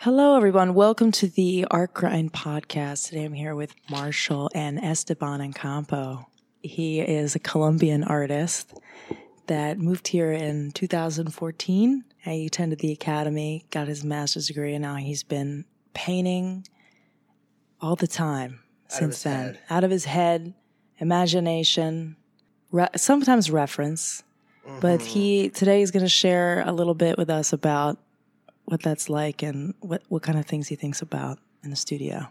Hello, everyone. Welcome to the Art Grind podcast. Today I'm here with Marshall and Esteban Ocampo. He is a Colombian artist that moved here in 2014. He attended the academy, got his master's degree, and now he's been painting all the time since then. head. Out of his head, imagination, re- sometimes reference. But Mm-hmm. he today is going to share a little bit with us about what that's like and what, what kind of things he thinks about in the studio.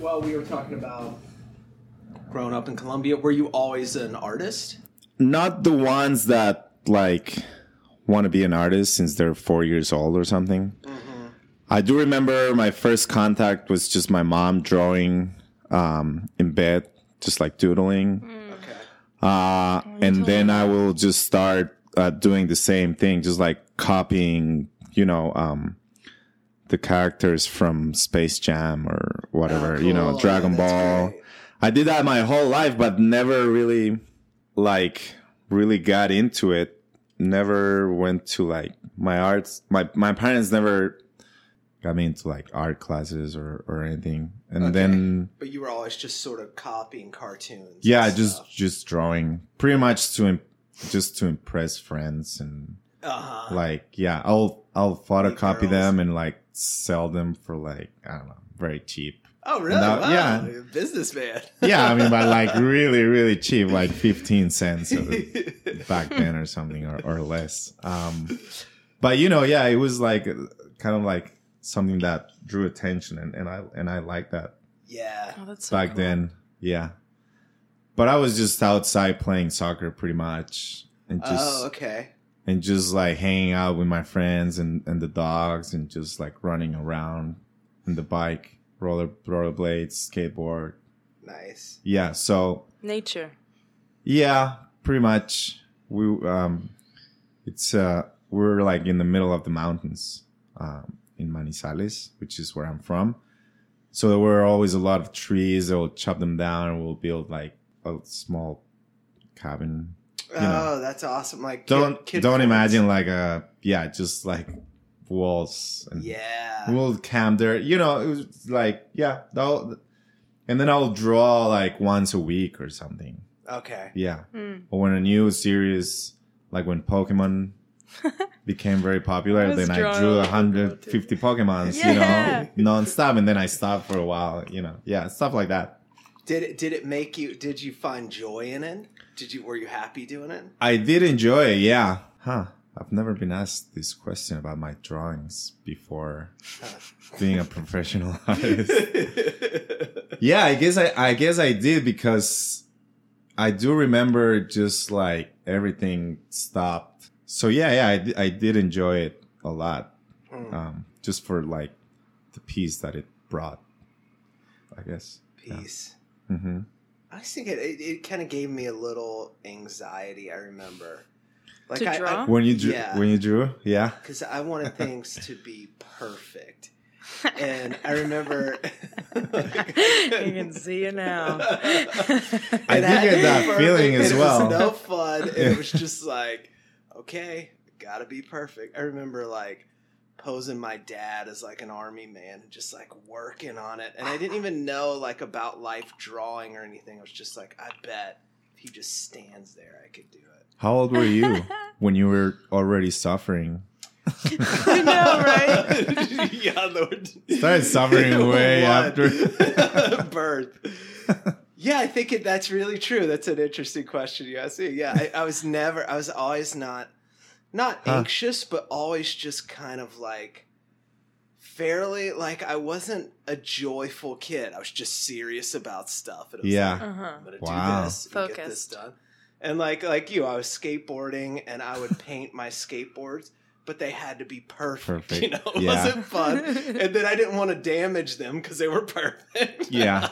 Well, we were talking about growing up in Colombia. Were you always an artist? Not the ones that like want to be an artist since they're four years old or something. Mm-hmm. I do remember my first contact was just my mom drawing um, in bed, just like doodling. Okay. Uh, and then I will just start uh, doing the same thing, just like copying, you know, um, the characters from Space Jam or whatever, you know. Dragon Yeah, Ball. great. I did that my whole life, but never really, like, really got into it. Never went to like my arts. My my parents never got me into like art classes or or anything. And Okay. then But you were always just sort of copying cartoons. yeah, just stuff. just drawing, pretty much to im- just to impress friends and uh-huh. like yeah, I'll I'll photocopy them and like sell them for like I don't know, very cheap. Oh, really? that- wow. yeah. Businessman. Yeah, I mean, but like really really cheap, like fifteen cents or- back then or something or, or less. Um, but you know, yeah, it was like kind of like something that drew attention, and, and I and I like that yeah. Oh, that's back then. Yeah. But I was just outside playing soccer pretty much and just oh, okay. and just like hanging out with my friends and, and the dogs and just like running around and the bike, roller rollerblades, skateboard. Nice. Yeah, so Nature. yeah, pretty much. We um it's uh we're like in the middle of the mountains um in Manizales, which is where I'm from. So there were always a lot of trees. They'll chop them down and we'll build like a small cabin. oh, know. that's awesome. Like kid- Don't kid don't friends. imagine like a yeah, just like walls and Yeah. we'll camp there. You know, it was like yeah, that'll, and then I'll draw like once a week or something. Okay. Yeah. Hmm. Or when a new series, like when Pokemon became very popular, I then I drew 150 Pokemons, Yeah. you know, nonstop. And then I stopped for a while, you know. Yeah, stuff like that. Did it did it make you did you find joy in it? Did you were you happy doing it? I did enjoy it, yeah. Huh. I've never been asked this question about my drawings before being a professional artist. yeah, I guess I, I guess I did because I do remember just like everything stopped. So yeah, yeah, I, I did enjoy it a lot. Um, just for like the peace that it brought, I guess. Peace. hmm I think it, it, it kind of gave me a little anxiety. I remember, like To I, draw? When you drew, Yeah. when you drew, yeah. because I wanted things to be perfect, and I remember. you can see it now. I It did had to get that feeling and as it well. was no fun. And it was just like, okay, gotta be perfect. I remember like posing my dad as like an army man, and just like working on it. And I didn't even know like about life drawing or anything. I was just like, I bet if he just stands there, I could do it. How old were you when you were already suffering? I know, right? yeah, Lord. Started suffering way after. birth. Yeah, I think it, that's really true. That's an interesting question you asked me. Yeah, I, I was never, I was always not, not Huh. anxious, but always just kind of like fairly like I wasn't a joyful kid. I was just serious about stuff. And it was Yeah. like, Uh-huh. I'm gonna Wow. do this, and get this done. And like like you, I was skateboarding, and I would paint my skateboards, but they had to be perfect. Perfect. You know, it Yeah. wasn't fun. And then I didn't want to damage them because they were perfect. Yeah.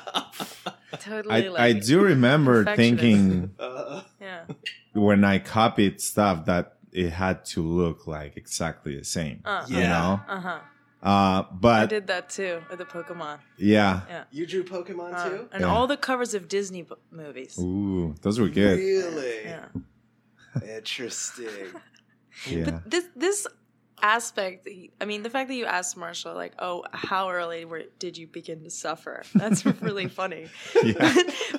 totally I, like I do remember thinking Uh, Yeah. when I copied stuff that it had to look like exactly the same. Uh, You Yeah. know? Uh huh. Uh, I did that too with the Pokemon. yeah, Yeah. You drew Pokemon Uh, too? and Yeah. all the covers of Disney b- movies. ooh, those were good. Really? Yeah. Interesting. Yeah, But this this aspect, I mean, the fact that you asked Marshall, like, oh, how early were, did you begin to suffer? That's really funny. Yeah.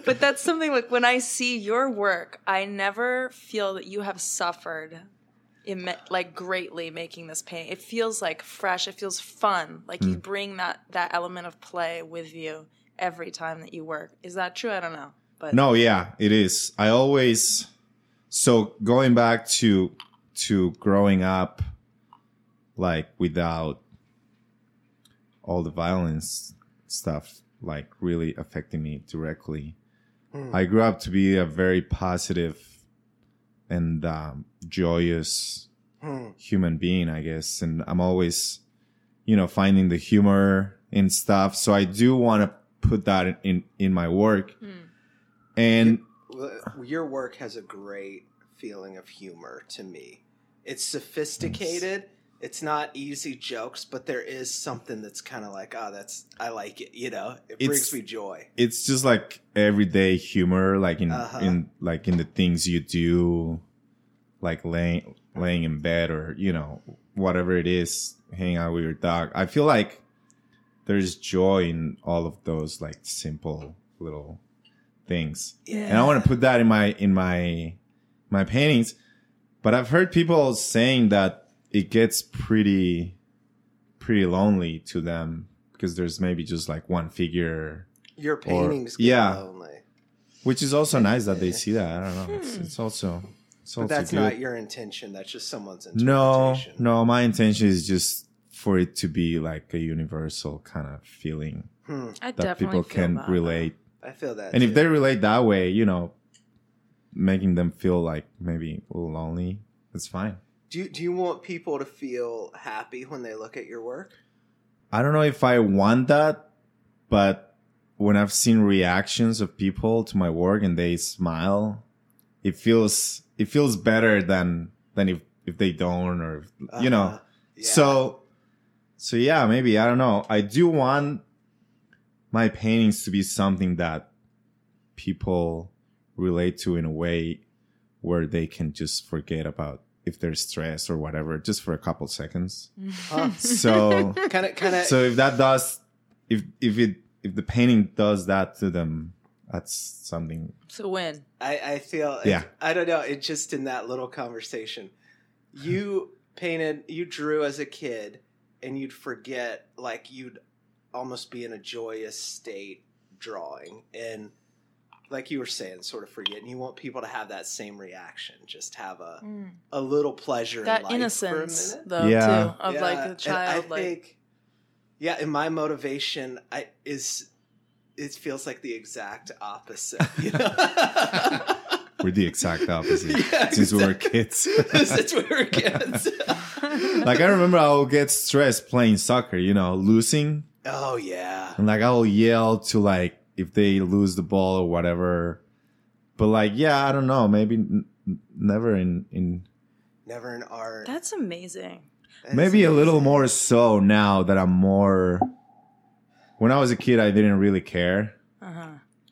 but that's something like when I see your work, I never feel that you have suffered. Imme- like greatly making this painting. It feels like fresh. It feels fun. Like Hmm. you bring that that element of play with you every time that you work. Is that true? I don't know. But No, yeah, it is. I always so going back to to growing up like without all the violence stuff like really affecting me directly. Hmm. I grew up to be a very positive and um, joyous Hmm. human being, I guess, and I'm always, you know, finding the humor in stuff. So I do want to put that in in, in my work, Hmm. and Well, Your work has a great feeling of humor to me. It's sophisticated. It's not easy jokes, but there is something that's kind of like, oh, that's I like it. You know, it It's- brings me joy. it's just like everyday humor, like in Uh-huh. in like in the things you do, like laying laying in bed or you know whatever it is, hanging out with your dog. I feel like there's joy in all of those like simple little things. Yeah. and I want to put that in my in my my paintings. But I've heard people saying that it gets pretty pretty lonely to them because there's maybe just like one figure, Your paintings get yeah. lonely, which is also nice that they see that. I don't know. It's, it's also it's but that's good. not your intention. That's just someone's intention. no, no. My intention is just for it to be like a universal kind of feeling Hmm. That people feel can that. relate. I feel that. And if they relate that way, you know, making them feel like maybe a little lonely, it's fine. do you, do you want people to feel happy when they look at your work? I don't know if I want that, but when I've seen reactions of people to my work and they smile, it feels it feels better than than if if they don't or if, you know. Uh-huh. Yeah. So so yeah, maybe I don't know. I do want my paintings to be something that people relate to in a way where they can just forget about if they're stressed or whatever just for a couple seconds. Huh. So kind of, kind of. so if that does if if it if the painting does that to them that's something It's a win. I, I feel Yeah. I don't know. It just in that little conversation, you painted, you drew as a kid, and you'd forget, like you'd almost be in a joyous state drawing, and like you were saying, sort of forget. And you want people to have that same reaction, just have a mm. a little pleasure, in That life for a innocence, minute. though, Yeah. too, of Yeah, like and a I child. Like, think, yeah, and my motivation I is it feels like the exact opposite. You know? we're the exact opposite Yeah, since we were kids Since we were kids. like i remember i would get stressed playing soccer you know losing oh yeah. and like i will yell to like if they lose the ball or whatever but like yeah i don't know maybe n- n- never in in Never in art. That's amazing. That's maybe a little more so now that i'm more when i was a kid i didn't really care Uh-huh.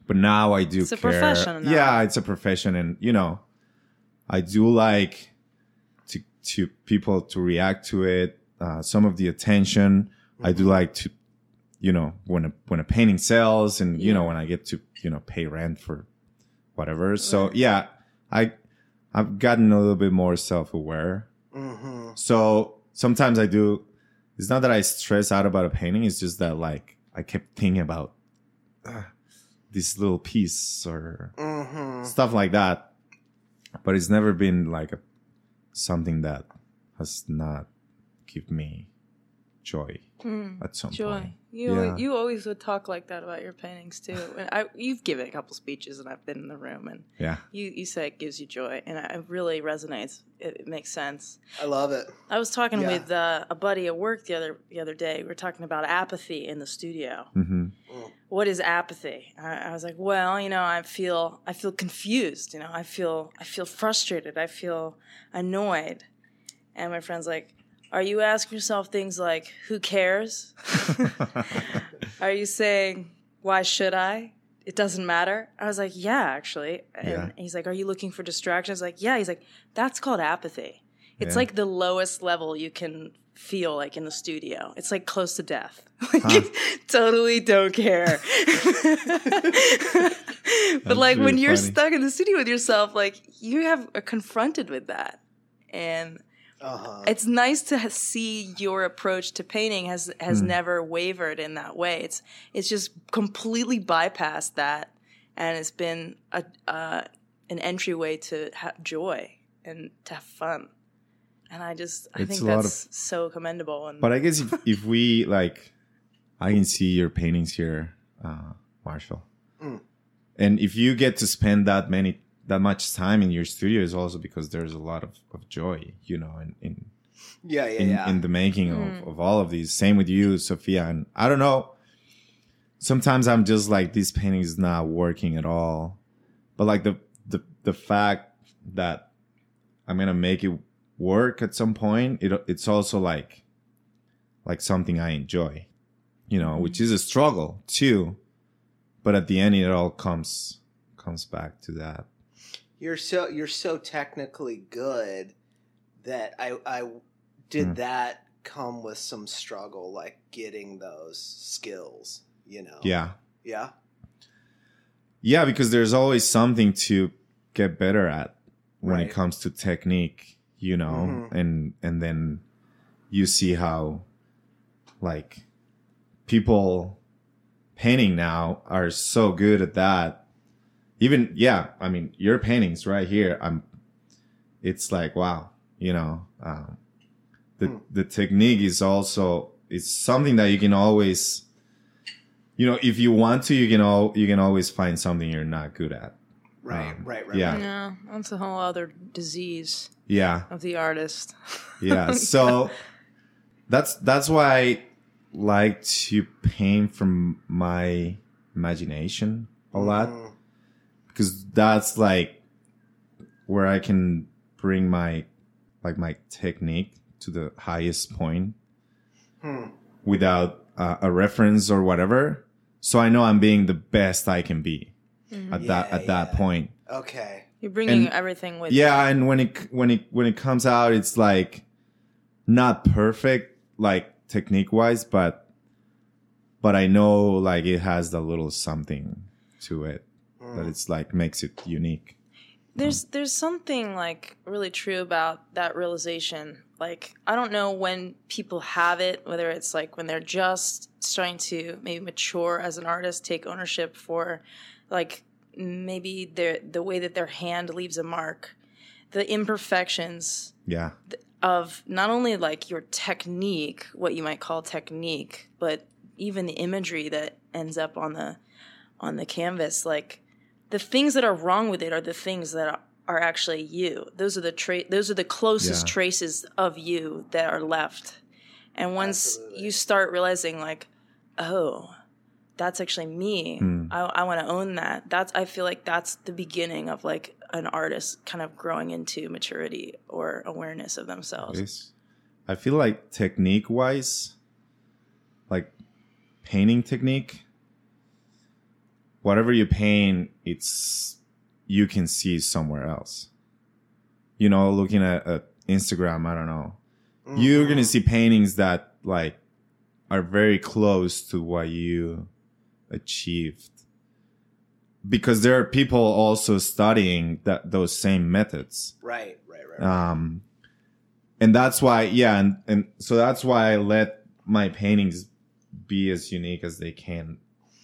but now I do It's a care. profession now. Yeah, it's a profession, and you know, I do like to to people to react to it. Uh, some of the attention, I do like to, you know, when a when a painting sells, and you know, when I get to you know pay rent for whatever. So Right. yeah, I I've gotten a little bit more self aware. hmm So sometimes I do. It's not that I stress out about a painting. It's just that like I kept thinking about uh, this little piece or hmm stuff like that. But it's never been like a, something that has not kept me joy Mm. at some Joy. point. You Yeah. always, you always would talk like that about your paintings too. And I, you've given a couple speeches, and I've been in the room, and Yeah. you, you say it gives you joy, and it really resonates. It, it makes sense. I love it. I was talking Yeah. with uh, a buddy at work the other the other day. We were talking about apathy in the studio. hmm What is apathy? I, I was like, well, you know, I feel I feel confused. You know, I feel I feel frustrated. I feel annoyed. And my friend's like, Are you asking yourself things like, who cares? Are you saying, why should I? It doesn't matter. I was like, yeah, actually. And Yeah. he's like, are you looking for distractions? I was like, yeah. He's like, that's called apathy. It's Yeah. like the lowest level you can feel like in the studio. It's like close to death. Like, totally don't care. but like when you're funny. stuck in the studio with yourself, like you have are confronted with that. And Uh-huh. it's nice to see your approach to painting has has Hmm. never wavered in that way. It's it's just completely bypassed that, and it's been a uh, an entryway to have joy and to have fun. And I just I It's think a lot that's so commendable. And But I guess if, if we like, I can see your paintings here, uh, Marshall. Mm. And if you get to spend that many, that much time in your studio, is also because there's a lot of, of joy, you know, in in yeah, yeah, in, yeah. in the making of, hmm. of all of these. Same with you, Sophia. And I don't know. Sometimes I'm just like this painting is not working at all. But like the the the fact that I'm gonna make it work at some point, it it's also like like something I enjoy. You know, which is a struggle too. But at the end it all comes comes back to that. You're so you're so technically good that I I did Mm. that come with some struggle, like getting those skills. You know. Yeah. Yeah. Yeah, because there's always something to get better at when Right. it comes to technique, you know, Mhm. and and then you see how like people painting now are so good at that. Even yeah, I mean your paintings right here, I'm it's like wow, you know, um, the Hmm. the technique is also it's something that you can always you know if you want to you can all you can always find something you're not good at Right. Um, right. Right. yeah. yeah, that's a whole other disease yeah of the artist. yeah so that's that's why i like to paint from my imagination a lot Mm. Because that's like where i can bring my like my technique to the highest point Hmm. without uh, a reference or whatever so i know i'm being the best i can be at that Yeah, at that point Okay. You're bringing And- everything with yeah and when it when it when it comes out it's like not perfect like technique wise but but i know like it has a little something to it. That mm. it's like makes it unique There's there's something like really true about that realization. Like I don't know when people have it, whether it's like when they're just starting to maybe mature as an artist, take ownership for like maybe their the way that their hand leaves a mark, the imperfections yeah of not only like your technique, what you might call technique, but even the imagery that ends up on the on the canvas. Like the things that are wrong with it are the things that are, are actually you. Those are the tra- those are the closest Yeah. traces of you that are left. And once Absolutely. you start realizing like, oh, that's actually me. Hmm. I, I want to own that. That's I feel like that's the beginning of like an artist kind of growing into maturity or awareness of themselves. Yes. i feel like technique wise like painting technique whatever you paint it's you can see somewhere else you know looking at, at instagram i don't know you're gonna see paintings that like are very close to what you achieved because there are people also studying that those same methods Right. Right. Right. right. um and that's why yeah and and so that's why i let my paintings be as unique as they can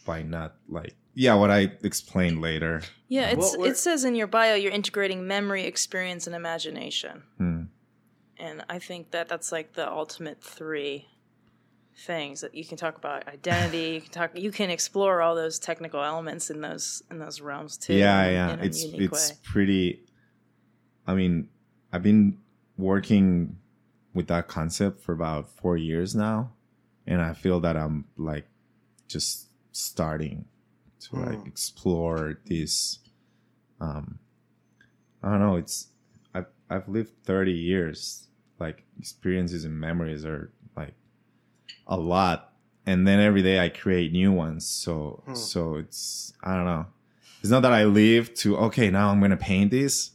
by not like yeah what i explained later Yeah, it's were- it says in your bio you're integrating memory, experience, and imagination. Hmm. And I think that that's like the ultimate three things that you can talk about identity. You can talk. You can explore all those technical elements in those in those realms too. yeah yeah it's it's way. pretty i mean i've been working with that concept for about four years now and i feel that i'm like just starting to like Hmm. explore this um i don't know it's i've i've lived 30 years like experiences and memories are like a lot, and then every day I create new ones. So Hmm. so it's I don't know. It's not that I live to okay now I'm gonna paint this,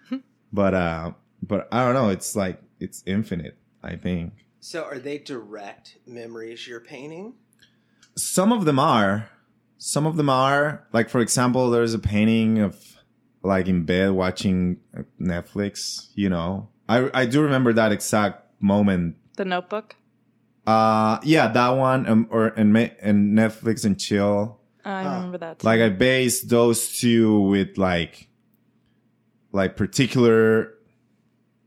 but uh, but I don't know. It's like it's infinite. I think So are they direct memories you're painting? some of them are. Some of them are like, for example, there's a painting of like in bed watching Netflix. You know, I I do remember that exact moment. The Notebook. Uh, yeah, that one, um, or and Ma- and Netflix and chill. I Ah. remember that. Too. Like I based those two with like, like particular.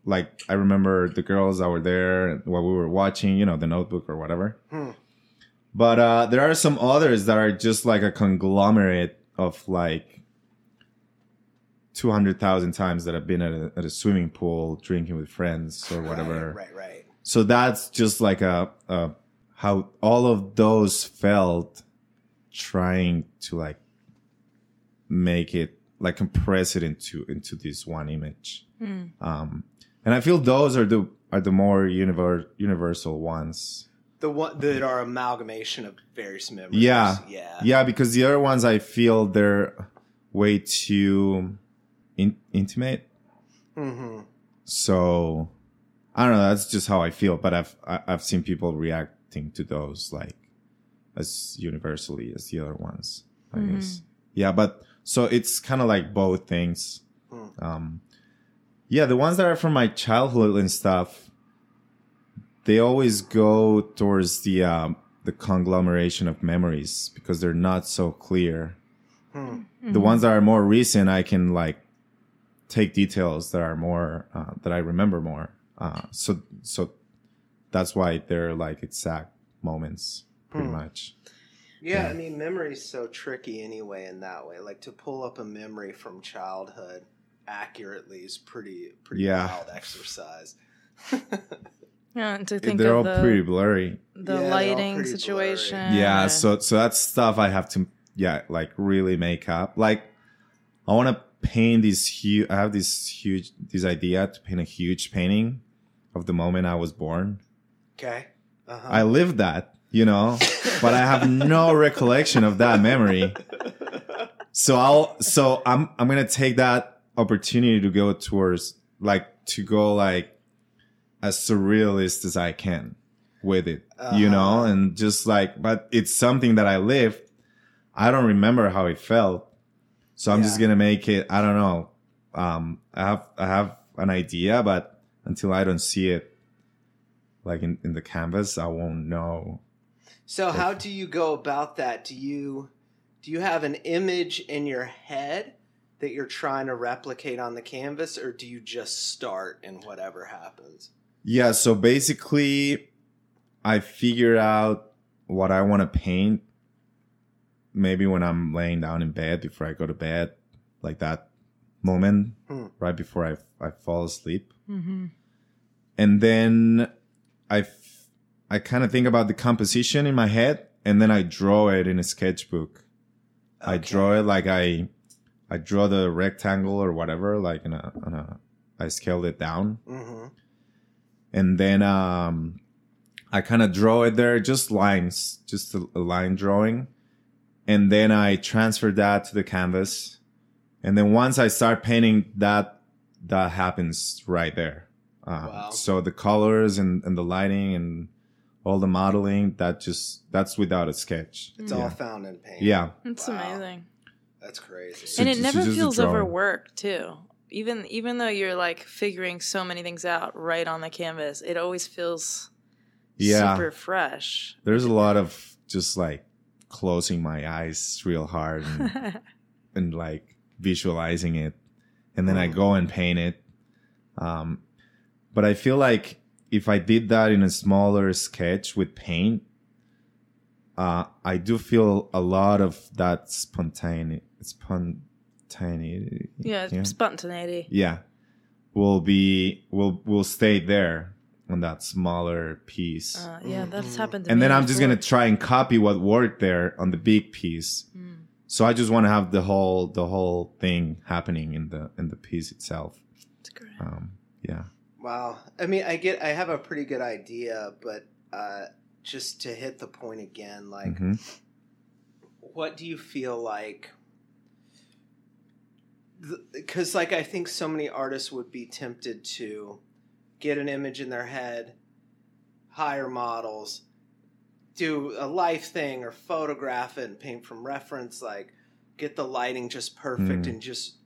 Like I remember the girls that were there while we were watching, you know, the Notebook or whatever. Hmm. But uh, there are some others that are just like a conglomerate of like 200,000 times that I've been at a, at a swimming pool drinking with friends or whatever. Right, right, right. So that's just like a, a how all of those felt trying to like make it like compress it into into this one image. Hmm. Um, and I feel those are the are the more univer- universal ones. The one that are amalgamation of various memories. Yeah. Yeah. Yeah, because the other ones I feel they're way too in- intimate. Mm-hmm. So I don't know. That's just how I feel. But I've I- I've seen people reacting to those like as universally as the other ones. I Mhm. guess. Yeah, but so it's kind of like both things. Hmm. Um, yeah, the ones that are from my childhood and stuff, they always go towards the um, the conglomeration of memories because they're not so clear. Hmm. The ones that are more recent, I can like take details that are more uh, that I remember more. Uh, so so that's why they're like exact moments, pretty Hmm. much. Yeah, Yeah. I mean, memory's so tricky anyway in that way. Like to pull up a memory from childhood accurately is pretty pretty Yeah. wild exercise. Yeah, and to think They're all the, pretty blurry. the Yeah, lighting pretty situation. yeah so so that's stuff i have to yeah like really make up like i want to paint this huge i have this huge this idea to paint a huge painting of the moment i was born okay. Uh-huh. i lived that you know but i have no recollection of that memory so i'll so i'm i'm gonna take that opportunity to go towards like to go like as surrealist as i can with it you know Uh-huh. and just like but it's something that i lived i don't remember how it felt so i'm just gonna make it i don't know um i have i have an idea but until i don't see it like in, in the canvas i won't know So how do you go about that? Do you do you have an image in your head that you're trying to replicate on the canvas or do you just start and whatever happens? Yeah, so basically, I figure out what I want to paint. Maybe when I'm laying down in bed before I go to bed, like that moment Hmm. right before I I fall asleep, hmm and then I f- I kind of think about the composition in my head, and then I draw it in a sketchbook. I draw it like I I draw the rectangle or whatever, like in a on a I scaled it down. Mm-hmm. And then um I kind of draw it there, just lines, just a, a line drawing, and then I transfer that to the canvas, and then once I start painting, that that happens right there. Um, Wow. So the colors and, and the lighting and all the modeling that just that's without a sketch. It's yeah. all found in paint. yeah. It's Wow. amazing. That's crazy. So and it never just feels overworked too. Even even though you're like figuring so many things out right on the canvas, it always feels Yeah. super fresh. There's a lot of just like closing my eyes real hard and and like visualizing it and then I Mm. go and paint it. Um, but I feel like if I did that in a smaller sketch with paint, uh, I do feel a lot of that spontaneity, spontaneity. yeah, Yeah. spontaneity. Yeah. Will be, will, will stay there on that smaller piece. Uh, yeah, that's Mhm. happened to me. and then I'm just going to try and copy what worked there on the big piece. Mm. So I just want to have the whole the whole thing happening in the in the piece itself. It's great. Um, yeah, Wow. I mean, I get, I have a pretty good idea, but uh, just to hit the point again, like, Mhm. what do you feel like? Because, like, I think so many artists would be tempted to get an image in their head, hire models, do a life thing, or photograph it and paint from reference, like, get the lighting just perfect Mm. and just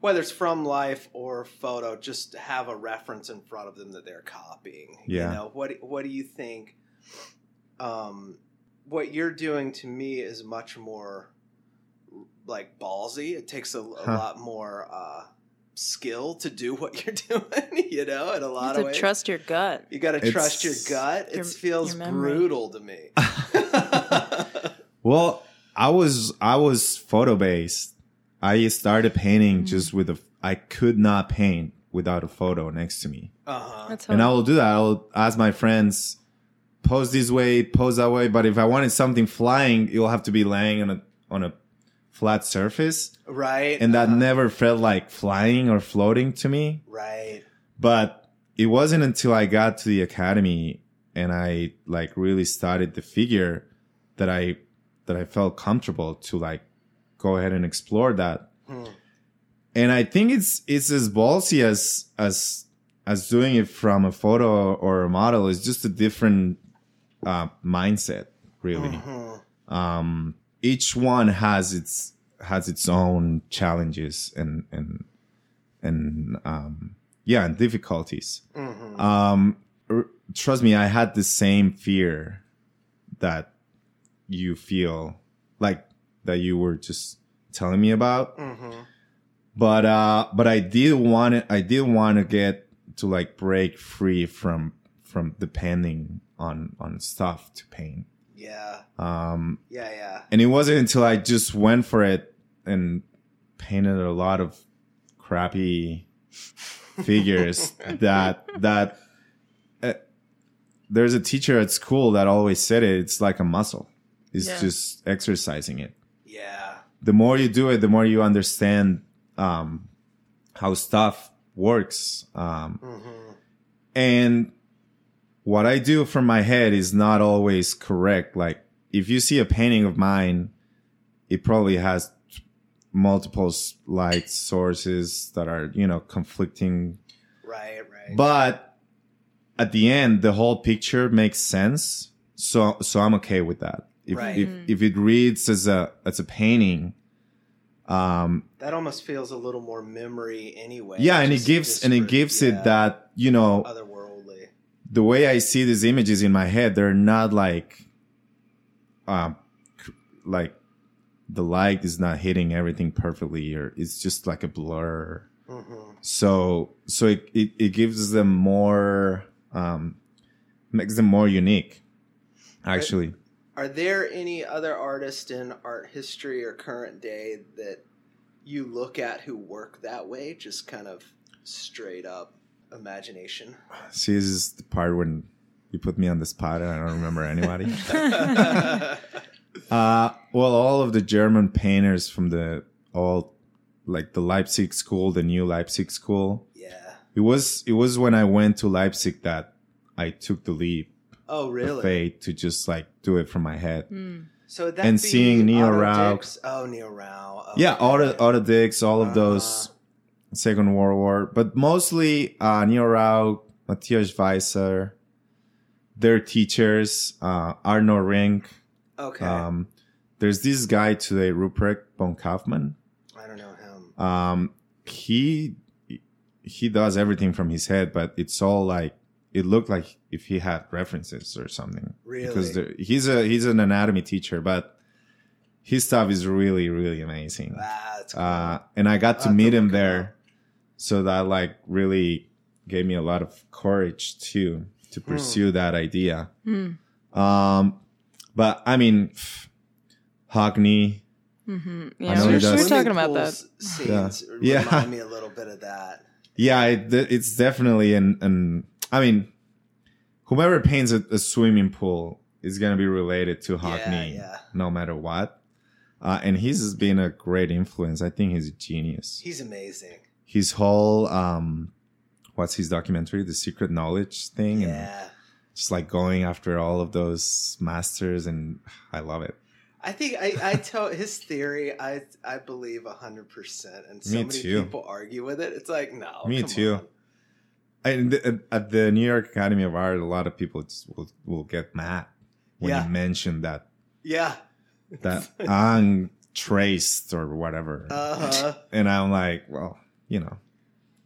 whether it's from life or photo, just have a reference in front of them that they're copying. Yeah. You know, what what do you think? Um, what you're doing to me is much more like ballsy. It takes a, a Huh. lot more uh, skill to do what you're doing. You know, in a You lot have of to ways. trust your gut. you got to trust your gut. It feels brutal to me. Well, I was I was photo based. I started painting Mm. just with a. I could not paint without a photo next to me, uh huh. And I will do that. I'll ask my friends, pose this way, pose that way. But if I wanted something flying, it'll have to be laying on a on a flat surface, Right. and that uh-huh. never felt like flying or floating to me. Right. But it wasn't until I got to the academy and I like really started the figure that I that I felt comfortable to like go ahead and explore that. Hmm. And I think it's it's as ballsy as as as doing it from a photo or a model. It's just a different uh, mindset, really. Mhm. Um, each one has its has its own challenges and and and um, yeah, and difficulties. Mhm. Um, r- trust me, I had the same fear that you feel like that you were just telling me about. Mhm. But uh, but I did want it. I did want to get to like break free from from depending on on stuff to paint. Yeah. Um, Yeah. Yeah. and it wasn't until I just went for it and painted a lot of crappy figures that that uh, there's a teacher at school that always said it. It's like a muscle. It's Yeah. just exercising it. Yeah. The more you do it, the more you understand um, how stuff works. Um, Mhm. and what I do from my head is not always correct. Like if you see a painting of mine, it probably has multiple light sources that are, you know, conflicting. Right. Right. But at the end, the whole picture makes sense. So, so I'm okay with that. If, Right. if, if it reads as a, as a painting, um, that almost feels a little more memory anyway. yeah, and it gives, and it gives yeah, it that, you know, otherworldly. The way I see these images in my head, they're not like, um, like the light is not hitting everything perfectly, or it's just like a blur. hmm So, so it, it, it gives them more, um, makes them more unique, actually. Are there any other artists in art history or current day that you look at who work that way? Just kind of straight up imagination. See, this is the part when you put me on the spot and I don't remember anybody. Uh, well, all of the German painters from the all like the Leipzig school, the new Leipzig school. yeah. It was it was when I went to Leipzig that I took the leap Oh, of really? fate to just like do it from my head. Mm. So that And seeing Neo Otto Rauch. Dix? Oh, Neo Rauch. Yeah, Otto Otto Dix, all of those Uh-huh. Second World War, but mostly uh, Neo Rauch, Matthias Weischer, their teachers, uh, Arno Rink. Okay. Um, there's this guy today, Ruprecht von Kaufmann. I don't know him. um he he does everything from his head but it's all like it looked like if he had references or something Really? because there, he's a he's an anatomy teacher but his stuff is really really amazing Ah, that's cool. uh and i got to I'll meet him there so that like really gave me a lot of courage too to Hmm. pursue that idea Mm. um but i mean Hockney, hmm I Yeah, know we he were, does. we were talking about that. pools Scenes Yeah. remind me a little bit of that. Yeah, it, it's definitely an, an. I mean, whoever paints a, a swimming pool is gonna be related to Hockney, yeah. no matter what. Uh, and he's has been a great influence. I think he's a genius. He's amazing. His whole um, what's his documentary, the Secret Knowledge thing, and just like going after all of those masters, and I love it. I think I, I tell his theory I I believe hundred percent and so Me many too. people argue with it. It's like no. Me too. on. And at the New York Academy of Art, a lot of people just will, will get mad when Yeah. you mention that Yeah. that untraced or whatever. Uh huh. and I'm like, well, you know,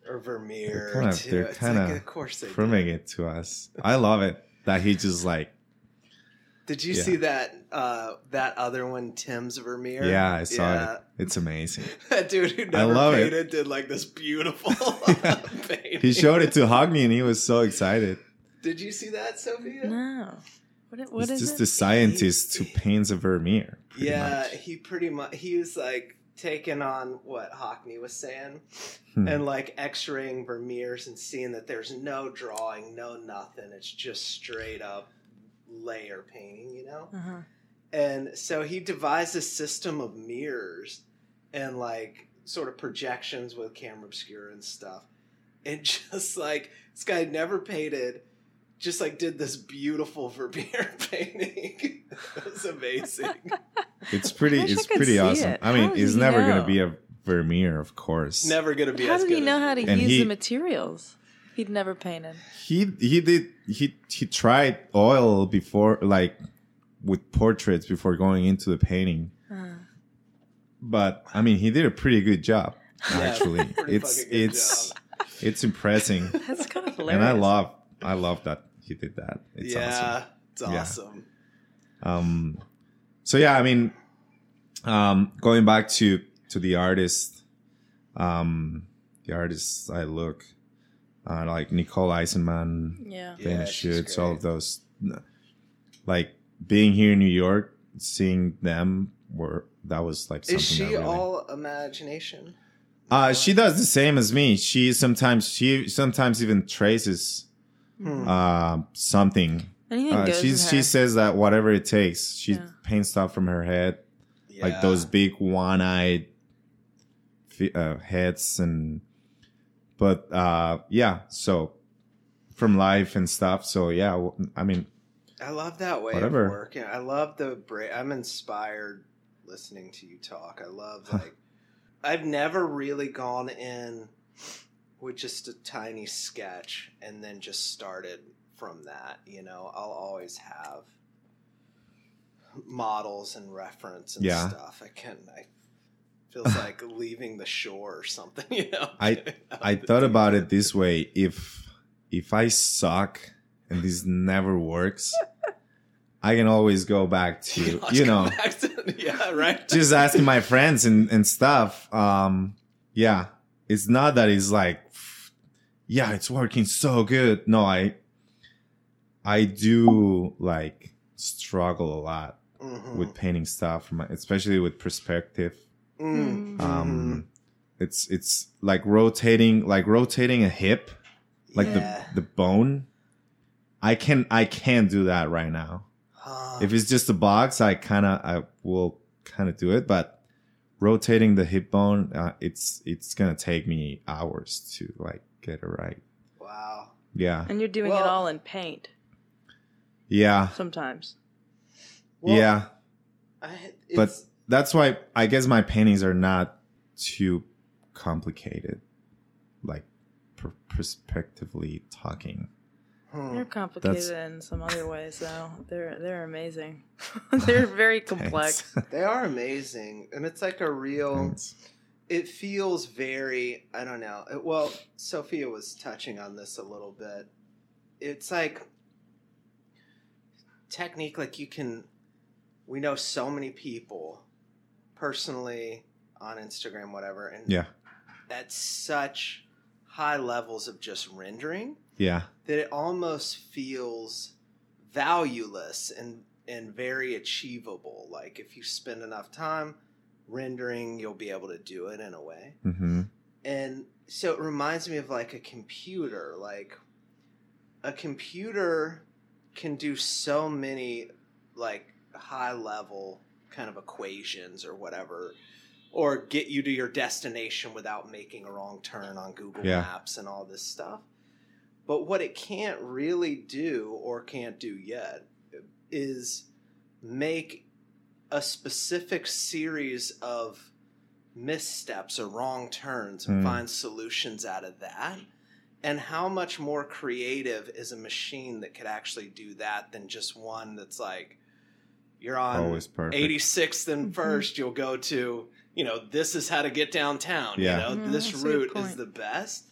Or Vermeer. They're kinda- too. they're It's kinda like, of course they proving do. it to us. I love it that he just like, Did you Yeah. see that uh that other one, Tim's Vermeer? yeah, I saw Yeah. it. It's amazing. That dude who never love it. painted did like this beautiful painting. He showed it to Hockney and he was so excited. Did you see that, Sophia? No. What, what It's is just it? the scientist who paints a Vermeer. Yeah, much. he pretty much he was like taking on what Hockney was saying Hmm. and like x-raying Vermeers and seeing that there's no drawing, no nothing. It's just straight up layer painting, you know? Uh-huh. And so he devised a system of mirrors and like sort of projections with camera obscura and stuff. And just like this guy never painted, just like did this beautiful Vermeer painting. it was amazing. It's pretty. I wish I It's pretty awesome. it. I mean, How it's never gonna be a Vermeer, of course. Never gonna be How as did good he know how to use he- the materials? He'd never painted. He he did he he tried oil before like with portraits before going into the painting. Uh, But I mean, he did a pretty good job. Yeah, Actually, pretty it's it's job. it's impressing, that's kind of hilarious. and I love I love that he did that. It's yeah, awesome. it's Yeah. awesome. Um, so yeah, I mean, um, going back to to the artist, um, the artists I look, uh, like Nicole Eisenman, Yeah. Yeah, Dana Schutz, all of those. Like being here in New York, seeing them were that was like something Is she really, all imagination? Uh, she does the same as me. She sometimes she sometimes even traces Hmm. uh, something. Anything Uh, goes she with she says that whatever it takes, she Yeah. paints stuff from her head, like those big one-eyed uh, heads, and but uh, yeah. So from life and stuff. So yeah, I mean, I love that way Whatever. of working. I love the break. I'm inspired listening to you talk. I love like I've never really gone in with just a tiny sketch and then just started from that. You know, I'll always have models and reference and Yeah. stuff. I can. I feels like leaving the shore or something. You know, I- I thought about it this way: if if I suck and this never works, I can always go back to you know yeah, right. just asking my friends and, and stuff. Um, yeah, it's not that it's like, yeah, it's working so good. No, I, I do like struggle a lot Mhm. with painting stuff, especially with perspective. Mm. Um, it's it's like rotating, like rotating a hip, like Yeah. the the bone. I can I can't do that right now. Huh. If it's just a box, I kind of I will kind of do it, but rotating the hip bone, uh, it's it's gonna take me hours to like get it right. wow. Yeah, And you're doing it all in paint yeah, sometimes. Well, yeah. I, But that's why I guess my paintings are not too complicated, like per- perspectively talking. hmm. They're complicated in some other ways, though. They're they're amazing. they're very complex. They are amazing, and it's like a real. Thanks. It feels very. I don't know. It- well, Sophia was touching on this a little bit. It's like technique. Like you can. We know so many people, personally, on Instagram, whatever, and Yeah, at such high levels of just rendering yeah, that it almost feels valueless and and very achievable. Like if you spend enough time rendering, you'll be able to do it in a way. hmm And so it reminds me of like a computer. Like a computer can do so many like high level kind of equations or whatever or get you to your destination without making a wrong turn on Google Yeah. Maps and all this stuff. But what it can't really do or can't do yet is make a specific series of missteps or wrong turns and Mm. find solutions out of that. And how much more creative is a machine that could actually do that than just one that's like, you're on Always perfect. 86th and Mhm. first, you'll go to, you know, this is how to get downtown. Yeah. You know, Mhm, this that's a good route is the best.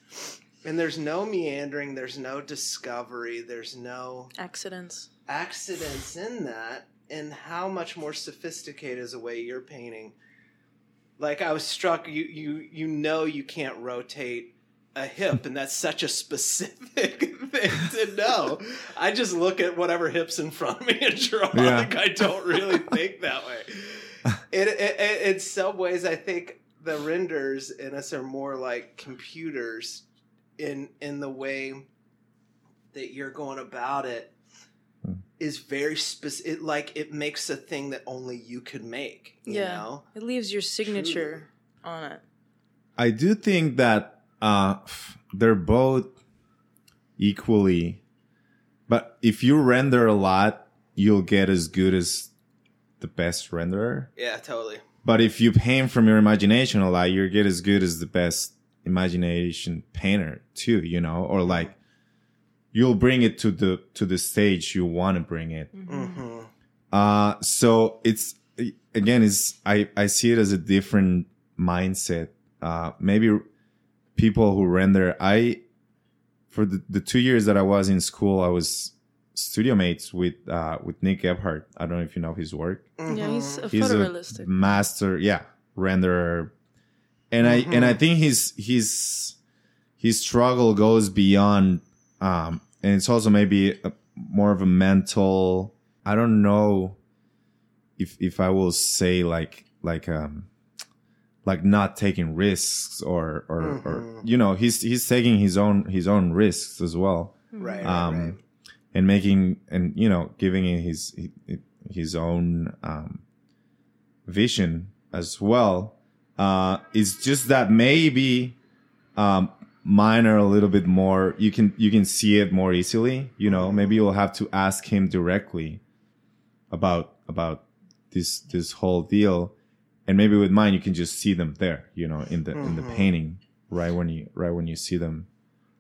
And there's no meandering, there's no discovery, there's no Accidents. accidents in that. And how much more sophisticated is the way you're painting? Like I was struck, you you you know you can't rotate a hip, and that's such a specific thing to know. I just look at whatever hips in front of me and draw. Yeah. Like I don't really think that way. It, it, it, in some ways, I think the renders in us are more like computers in in the way that you're going about it Hmm. very specific. It, like it makes a thing that only you could make. You Yeah. know? It leaves your signature on it. I do think that uh, they're both equally, but if you render a lot, you'll get as good as the best renderer. Yeah, totally. But if you paint from your imagination a lot, you get as good as the best imagination painter too, you know, or like you'll bring it to the to the stage you want to bring it. hmm Uh so it's again it's I I see it as a different mindset. Uh maybe people who render I for the, the two years that I was in school I was studio mates with uh with Nick Gebhardt. I don't know if you know his work. Yeah, he's a he's a master yeah renderer and i and i think his his his struggle goes beyond um and it's also maybe a, more of a mental i don't know if if i will say like like um like not taking risks or or or Mhm. you know he's he's taking his own his own risks as well Right, um, right. and making and you know giving it his his own um, vision as well. Uh, it's just that maybe um, mine are a little bit more. You can you can see it more easily. You know, maybe you'll have to ask him directly about about this this whole deal, and maybe with mine you can just see them there. You know, in the in the Mhm. painting right when you right when you see them.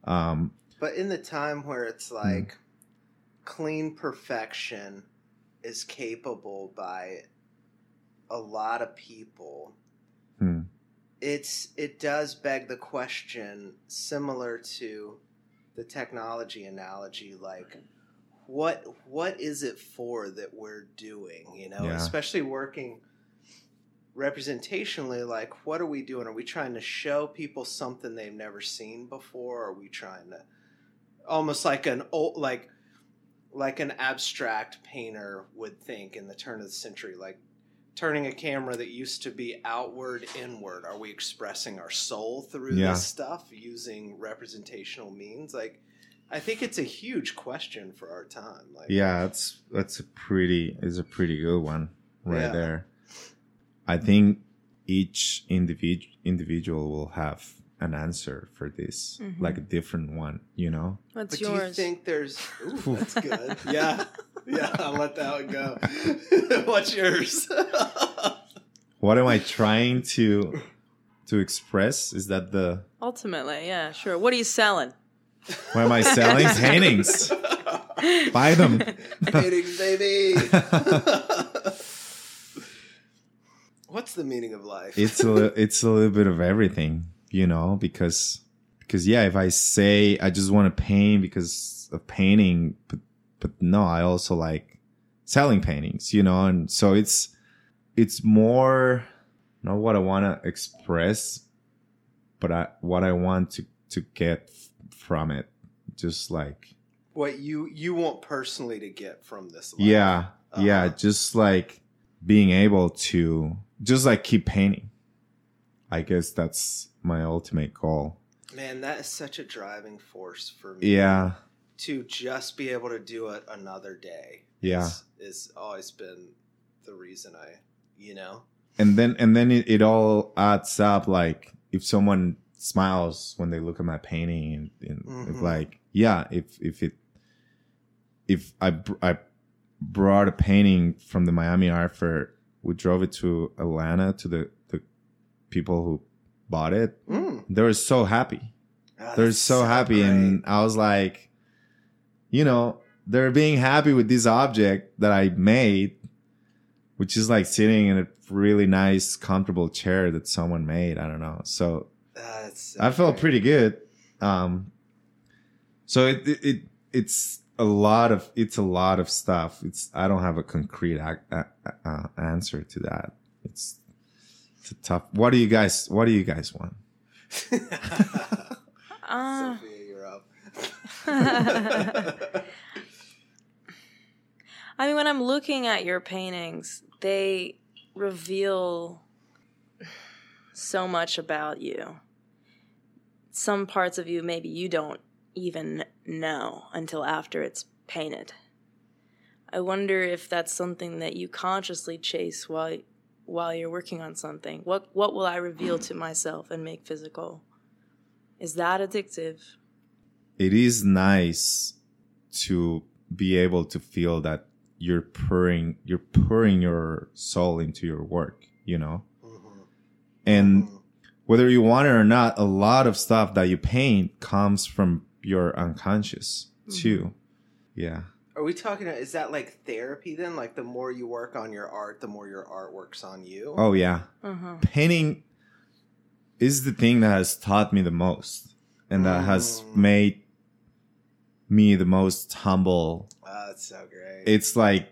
Um, But in the time where it's like clean perfection is capable by a lot of people, Hmm. it's it does beg the question similar to the technology analogy like what what is it for that we're doing you know Yeah. especially working representationally like what are we doing are we trying to show people something they've never seen before are we trying to almost like an old like like an abstract painter would think in the turn of the century like turning a camera that used to be outward inward are we expressing our soul through Yeah. this stuff using representational means like i think it's a huge question for our time like Yeah, that's that's a pretty is a pretty good one right Yeah. there. I think each individual individual will have an answer for this, Mhm. like a different one, you know. What's but do you yours? think there's Ooh, that's good yeah yeah i'll let that one go what's yours What am I trying to to express? Is that the Ultimately, yeah, sure. What are you selling? what am I selling? Paintings. Buy them. Paintings, baby. What's the meaning of life? it's a it's a little bit of everything, you know, because because yeah, if I say I just want to paint because of painting, but but no, I also like selling paintings, you know, and so it's it's more not what I want to express, but I what I want to to get f- from it, just like what you you want personally to get from this life. yeah, yeah, Uh-huh. just like being able to just like keep painting. I guess that's my ultimate goal. Man, that is such a driving force for me. Yeah, To just be able to do it another day. Yeah. Is, is always been the reason I, you know? and then and then it, it all adds up. Like if someone smiles when they look at my painting and, and it's Mhm. like yeah if if it if I br- I brought a painting from the Miami Art Fair we drove it to Atlanta to the the people who bought it Mm. they were so happy Ah, they're that's so happy great. and I was like you know they're being happy with this object that I made which is like sitting in a really nice comfortable chair that someone made I don't know so that's so I felt great. pretty good. Um, so it, it it it's a lot of it's a lot of stuff. It's I don't have a concrete ac- a, uh, answer to that. It's it's a tough. What do you guys What do you guys want? Uh, Sophia, you're up. I mean, when I'm looking at your paintings, they reveal so much about you. Some parts of you, maybe you don't even know until after it's painted. I wonder if that's something that you consciously chase while while you're working on something. What what will I reveal to myself and make physical? Is that addictive? It is nice to be able to feel that you're pouring you're pouring your soul into your work. You know, Mhm. and Mhm. whether you want it or not, a lot of stuff that you paint comes from your unconscious too. Yeah. Are we talking? Is that like therapy then? Like the more you work on your art, the more your art works on you. Oh yeah. Uh-huh. Painting is the thing that has taught me the most and that has Mm. made me the most humble. Ah, that's so great. It's like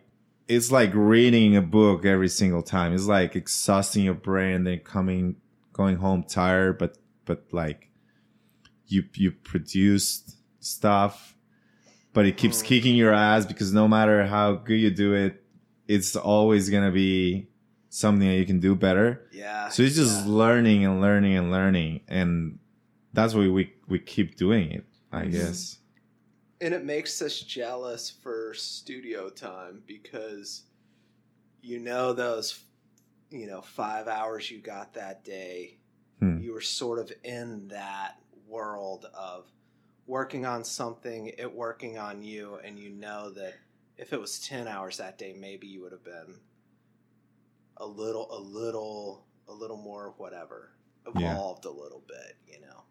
it's like reading a book every single time. It's like exhausting your brain and then coming going home tired but but like you you produced stuff but it keeps Mm. kicking your ass because no matter how good you do it it's always going to be something that you can do better yeah. so it's just yeah. learning and learning and learning and that's why we we keep doing it i Mm-hmm. Mhm. guess and it makes us jealous for studio time because you know those you know five hours you got that day Hmm. you were sort of in that world of working on something it working on you and you know that if it was 10 hours that day maybe you would have been a little a little a little more whatever Yeah. evolved a little bit you know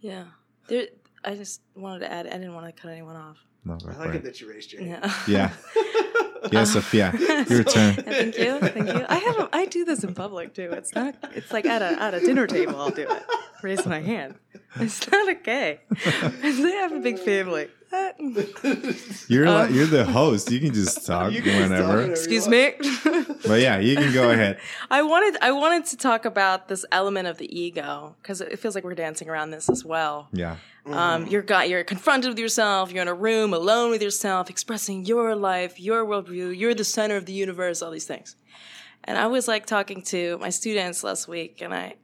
Yeah. There I just wanted to add I didn't want to cut anyone off. no, i like it it. that you raised your hand Yeah. Yeah. yeah sophia your turn thank you. Thank you. I have a, I do this in public too. It's not it's like at a at a dinner table I'll do it. Raise my hand. It's not okay. they have a big family. you're Um, like, you're the host you can just talk You can just talk whenever whenever. Excuse me. but yeah you can go ahead I wanted I wanted to talk about this element of the ego because it feels like we're dancing around this as well. yeah Um, you're got you're confronted with yourself. You're in a room alone with yourself, expressing your life, your worldview. You're the center of the universe. All these things. And I was like talking to my students last week, and I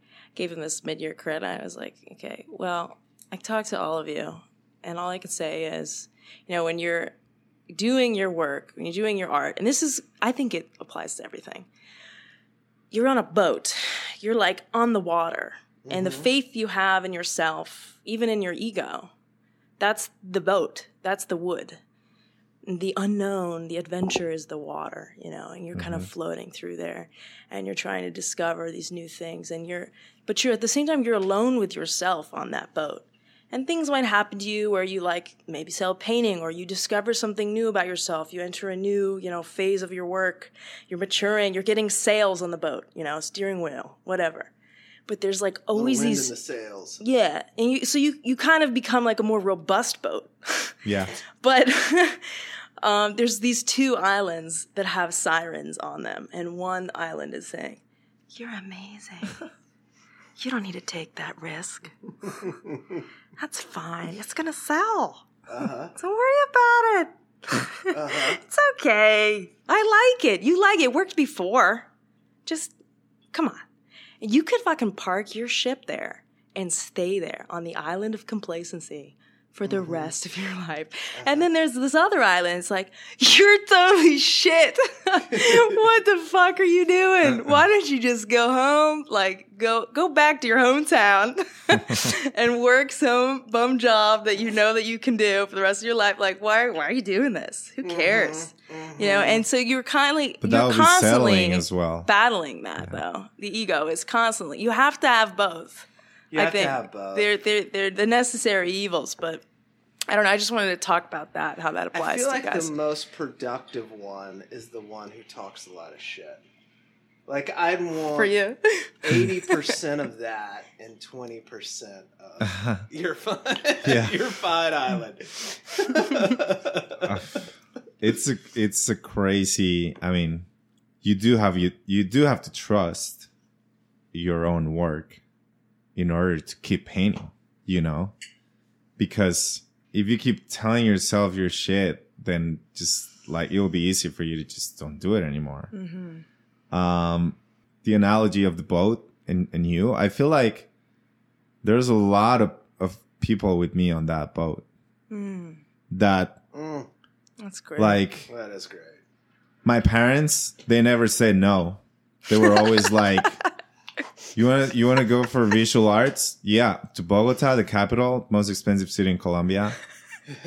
gave him this mid-year credit. I was like, okay, well, I talked to all of you, and all I could say is, you know, when you're doing your work, when you're doing your art, and this is, I think it applies to everything. You're on a boat. You're like on the water and the mm-hmm. faith you have in yourself, even in your ego, that's the boat, that's the wood. The unknown, the adventure is the water, you know, and you're kind of mm-hmm. floating through there and you're trying to discover these new things and you're but you're at the same time you're alone with yourself on that boat. And things might happen to you where you like maybe sell a painting or you discover something new about yourself. You enter a new, you know, phase of your work. You're maturing, you're getting sails on the boat, you know, steering wheel, whatever. But there's like The always wind these in the sails yeah, and you so you you kind of become like a more robust boat. yeah but um, there's these two islands that have sirens on them, and one island is saying, "You're amazing. you don't need to take that risk. That's fine. It's gonna sell. uh-huh Don't worry about it." Uh-huh. it's okay. I like it. You like it. it. Worked before. Just come on. You could fucking park your ship there and stay there on the island of complacency for the rest of your life. And then there's this other island. It's like, you're totally shit. what the fuck are you doing? Why don't you just go home? Like, go go back to your hometown and work some bum job that you know that you can do for the rest of your life. Like, why why are you doing this? Who cares? You know, and so you're kindly you're constantly as well. battling that though. The ego is constantly. You have to have both. You I have think to have both. they're they're they're the necessary evils, but I don't know. I just wanted to talk about that, how that I applies feel to like guys. the most productive one is the one who talks a lot of shit. Like I'd want For you, eighty percent of that and twenty percent of uh-huh. your fun Yeah. your fine island. it's a it's a crazy i mean you do have you you do have to trust your own work in order to keep painting you know? Because if you keep telling yourself your shit then just like it'll be easy for you to just don't do it anymore. Um the analogy of the boat and, and you i feel like there's a lot of, of people with me on that boat. That Mm, that's great. like that is great. my parents they never said no. They were always like you want to you want to go for visual arts yeah to bogota the capital most expensive city in colombia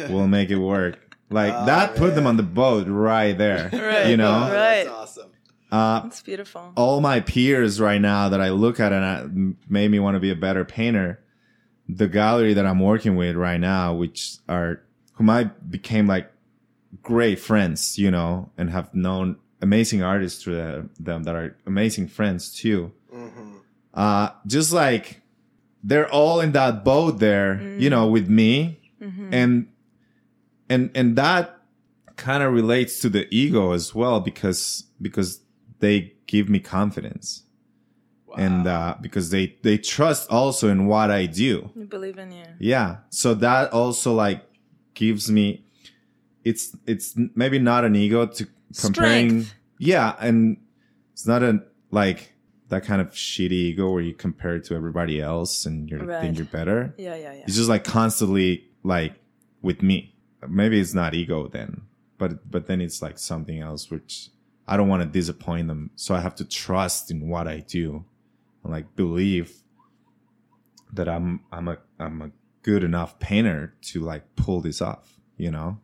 we'll make it work like Oh, that put them on the boat right there Right. you know Oh, Right. That's awesome. uh that's beautiful. all my peers right now that I look at and I, made me want to be a better painter. The gallery that I'm working with right now, which are whom I became like great friends, you know, and have known amazing artists through them that are amazing friends too. hmm Uh, just like they're all in that boat there, you know, with me, and and and that kind of relates to the ego as well because because they give me confidence and uh, because they they trust also in what I do. You believe in you. Yeah, so that also like gives me it's it's maybe not an ego to comparing. Strength. Yeah, and it's not a like that kind of shitty ego where you compare it to everybody else and you Right. think you're better. Yeah, yeah, yeah. It's just like constantly like with me. Maybe it's not ego then, but but then it's like something else which I don't want to disappoint them. So I have to trust in what I do and like believe that I'm I'm a I'm a good enough painter to like pull this off, you know?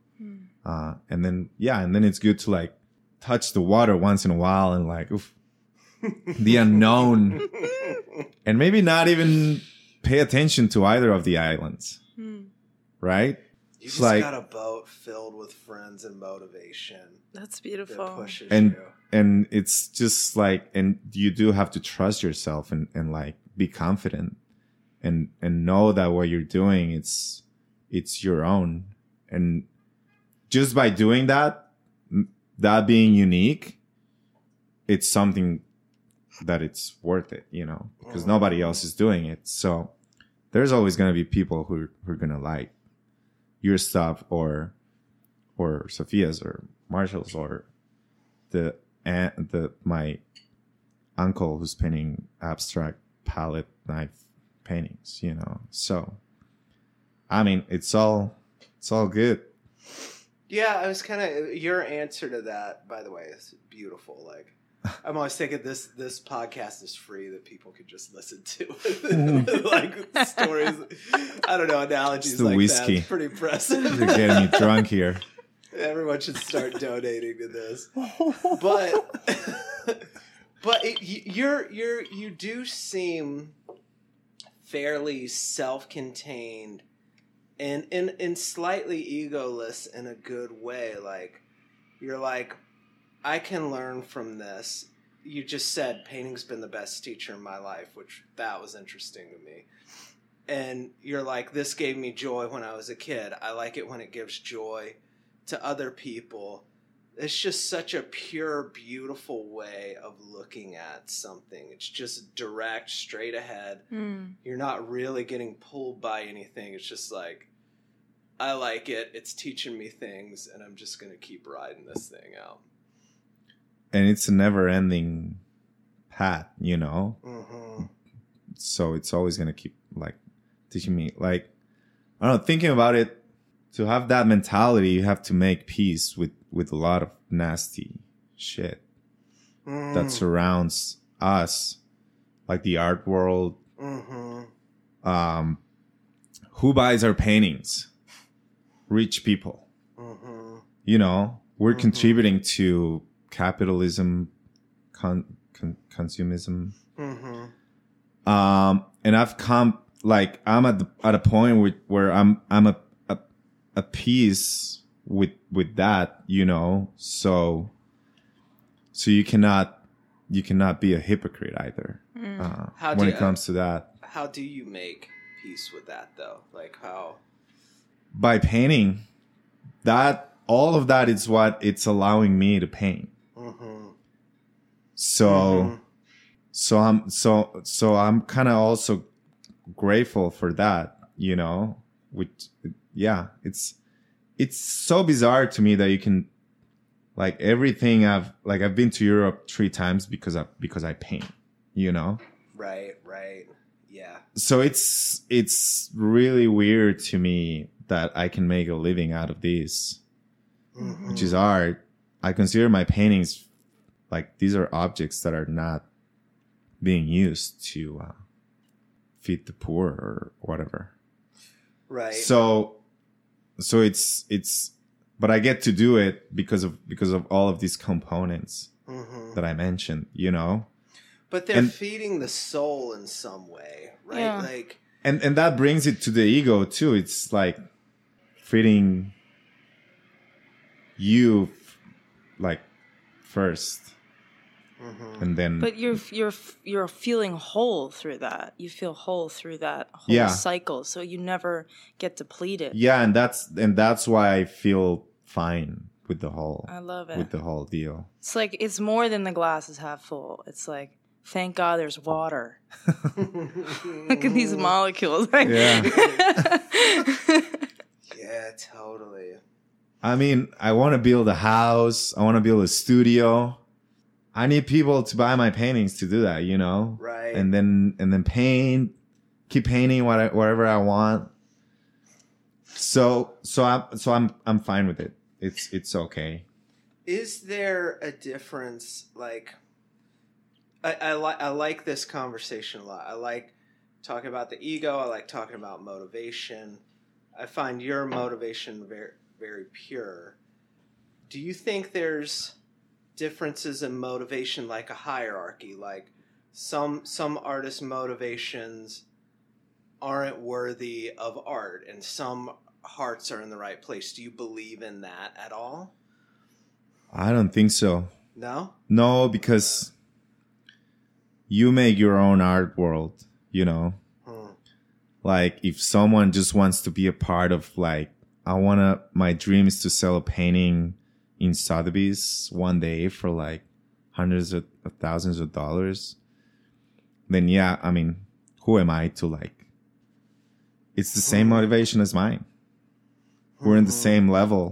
Uh and then yeah, and then it's good to like touch the water once in a while and like oof, the unknown and maybe not even pay attention to either of the islands. Hmm. Right? You It's just like- got a boat filled with friends and motivation That's that beautiful. pushes And you. and it's just like and you do have to trust yourself and, and like be confident and and know that what you're doing it's it's your own. And just by doing that, that being unique, it's something that it's worth it, you know, because oh. nobody else is doing it. So there's always going to be people who, who are going to like your stuff or, or Sophia's or Marshall's or the, aunt, the, my uncle who's painting abstract palette knife paintings, you know? So, I mean, it's all, it's all good. Yeah, I was kind of your answer to that. By the way, is beautiful. Like, I'm always thinking this this podcast is free that people could just listen to, mm. like stories. I don't know analogies It's the like that. whiskey. It's pretty impressive. You're getting me drunk here. Everyone should start donating to this. But but it, you're you're you do seem fairly self-contained and and and slightly egoless in a good way. Like you're like, I can learn from this. You just said painting's been the best teacher in my life, which that was interesting to me. And you're like, this gave me joy when I was a kid. I like it when it gives joy to other people. It's just such a pure, beautiful way of looking at something. It's just direct, straight ahead. Mm. You're not really getting pulled by anything. It's just like, I like it. It's teaching me things, and I'm just going to keep riding this thing out. And it's a never ending path, you know? Mm-hmm. so it's always gonna keep like teaching me like I don't know, thinking about it, to have that mentality, you have to make peace with, with a lot of nasty shit Mm. that surrounds us, like the art world. hmm Um, who buys our paintings? Rich people. hmm You know, we're Mhm. contributing to capitalism, con, con, consumism. hmm Um, and I've come like I'm at the, at a point where, where I'm I'm a, a a peace with with that, you know. So so you cannot you cannot be a hypocrite either Mm. uh, when it you- comes to that. How do you make peace with that though? Like how? By painting, that all of that is what it's allowing me to paint. Hmm So. Mhm. so i'm so so i'm kind of also grateful for that you know which yeah it's it's so bizarre to me that you can like everything i've like i've been to europe three times because i because i paint you know Right. Right. Yeah. so it's it's really weird to me that i can make a living out of this Mhm. which is art i consider my paintings like these are objects that are not being used to uh, feed the poor or whatever right. so so it's it's but i get to do it because of because of all of these components hmm that i mentioned you know But they're and- feeding the soul in some way, right? Yeah. Like. and and that brings it to the ego too it's like feeding you like first mhm. and then But you're you're you're feeling whole through that. You feel whole through that whole Yeah. cycle, so you never get depleted. yeah and that's and that's why i feel fine with the whole I love it. with the whole deal It's like it's more than the glass is half full. It's like thank God there's water. Look at these molecules. Right? Yeah. Yeah, totally. I mean, I want to build a house. I want to build a studio. I need people to buy my paintings to do that, you know? Right. And then, and then paint, keep painting what I, whatever I want. So, so I'm, so I'm, I'm fine with it. It's, it's okay. Is there a difference? Like, I, I like I like this conversation a lot. I like talking about the ego. I like talking about motivation. I find your motivation very very pure. Do you think there's differences in motivation, like a hierarchy? Like some some artists' motivations aren't worthy of art, and some hearts are in the right place. Do you believe in that at all? I don't think so. No. No, because you make your own art world, you know? Hmm. like if someone just wants to be a part of like i want to my dream is to sell a painting in sotheby's one day for like hundreds of, of thousands of dollars. Then yeah i mean who am i to like it's the same motivation as mine. We're in the Mhm. same level.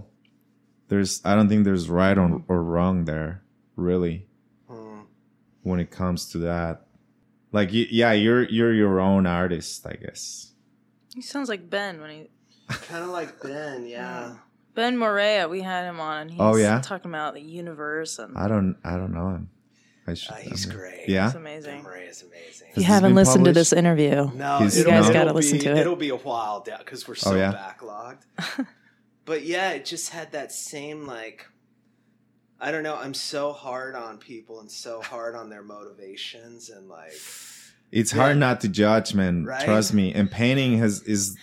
There's i don't think there's right or, or wrong there really Hmm. when it comes to that. Like yeah you're you're your own artist i guess. He sounds like Ben when he Kind of like Ben, yeah. Ben Morea. We had him on. and He's Oh, yeah? talking about the universe and I don't I don't know him. I should. Uh, he's I mean- great. Yeah. it's amazing. Murray is amazing. If you this haven't been listened to published? this interview, No, He's- it'll- You guys it'll gotta listen be- to it. It'll be a while down because we're so Oh, yeah? backlogged. but yeah, it just had that same like. I don't know. I'm so hard on people and so hard on their motivations and like. It's Yeah. hard not to judge, man. Right? Trust me. And painting has is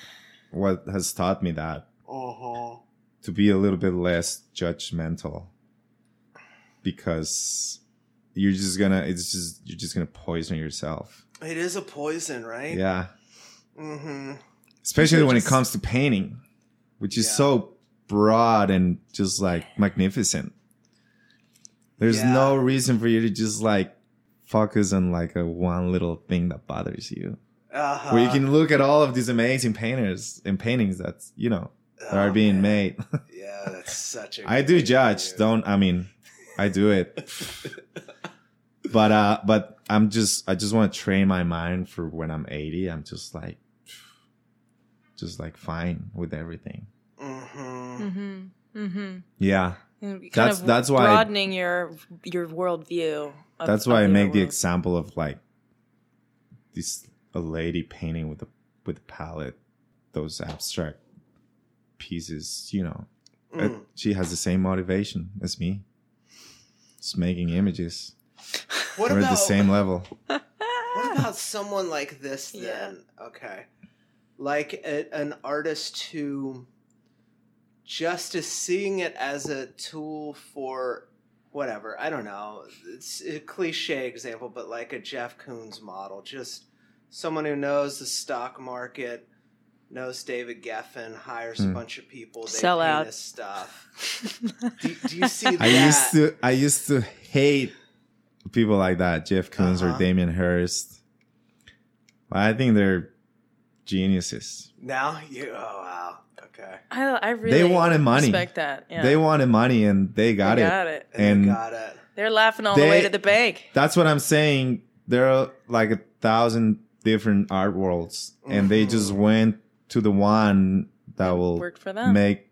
what has taught me that Uh-huh. to be a little bit less judgmental because you're just gonna it's just you're just gonna poison yourself. It is a poison, right? Yeah. Mm-hmm. Especially when it comes to painting, which is Yeah. so broad and just like magnificent. There's Yeah. no reason for you to just like focus on like a one little thing that bothers you. Uh-huh. Where you can look at all of these amazing painters and paintings that you know that are Oh, being man. made. Yeah, that's such a. I good do judge. do. Don't I mean I do it. but uh but I'm just I just want to train my mind for when I'm 80. I'm just like just like fine with everything. Mm-hmm. Mm-hmm. Mm-hmm. Yeah, kind That's- of that's why- broadening your your worldview. Of, that's why I make the world. example of like this a lady painting with a with a palette, those abstract pieces. You know, Uh, Mm. she has the same motivation as me. It's making images. What We're about at the same level. What about someone like this Yeah. then? Okay. Like a, an artist who just is seeing it as a tool for whatever. I don't know. It's a cliche example, but like a Jeff Koons model. Just someone who knows the stock market, knows David Geffen, hires a Hmm. bunch of people, they Sell out. his stuff. Do, do you see that? I used to I used to hate people like that, Jeff Koons Uh-huh. or Damien Hirst. I think they're geniuses. now you. Oh wow. Okay. I, I really They wanted money. Respect that. Yeah. They wanted money and they They got it. got it. And, And- they got it. They're laughing all the way to the bank. That's what I'm saying. There are like a thousand different art worlds, and they just Mhm. went to the one that will Worked for them. make,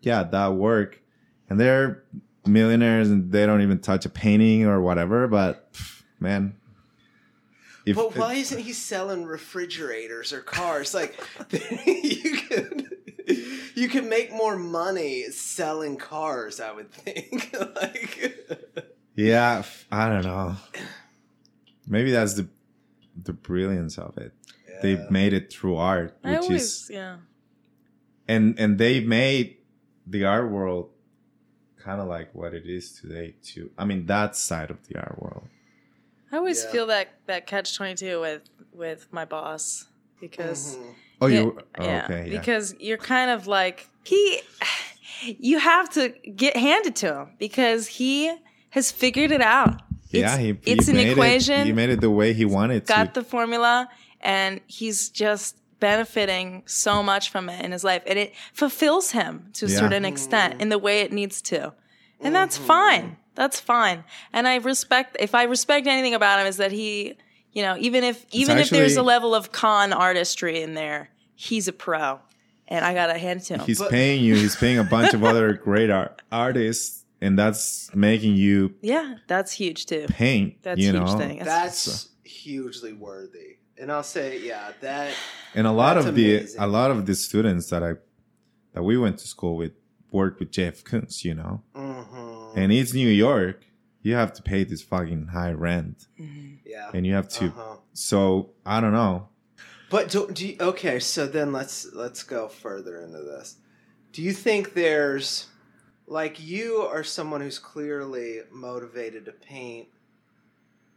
yeah, that work. And they're millionaires, and they don't even touch a painting or whatever. But pff, man, if But why isn't he selling refrigerators or cars? Like you could you could make more money selling cars, I would think. like yeah, I don't know. Maybe that's the the brilliance of it. They Yeah. made it through art, which always, is yeah. and and they made the art world kind of like what it is today too. I mean that side of the art world. I always Yeah. feel that that catch twenty two with with my boss because Mhm. Oh, Yeah, you oh, yeah, okay? Yeah. because you're kind of like he. You have to get handed to him because he has figured it out. Yeah, It's- he, he it's an made it- equation. he made it the way he wanted to got to. the formula and he's just benefiting so much from it in his life and it fulfills him to a Yeah. certain extent in the way it needs to and that's mm-hmm. fine that's fine and i respect if i respect anything about him is that he you know even if even if there's a level of con artistry in there he's a pro and i gotta hand to him He's But- paying you. He's paying a bunch of other great art, artists, and that's making you yeah that's huge too paint. that's you huge know, thing That's hugely worthy. And I'll say, yeah, that and a lot That's of the amazing. a lot of the students that I that we went to school with worked with Jeff Koons. You know, mhm, and it's New York. You have to pay this fucking high rent, yeah. and you have to. Uh-huh. So I don't know. But do, do you, okay, so then let's let's go further into this. Do you think there's like you are someone who's clearly motivated to paint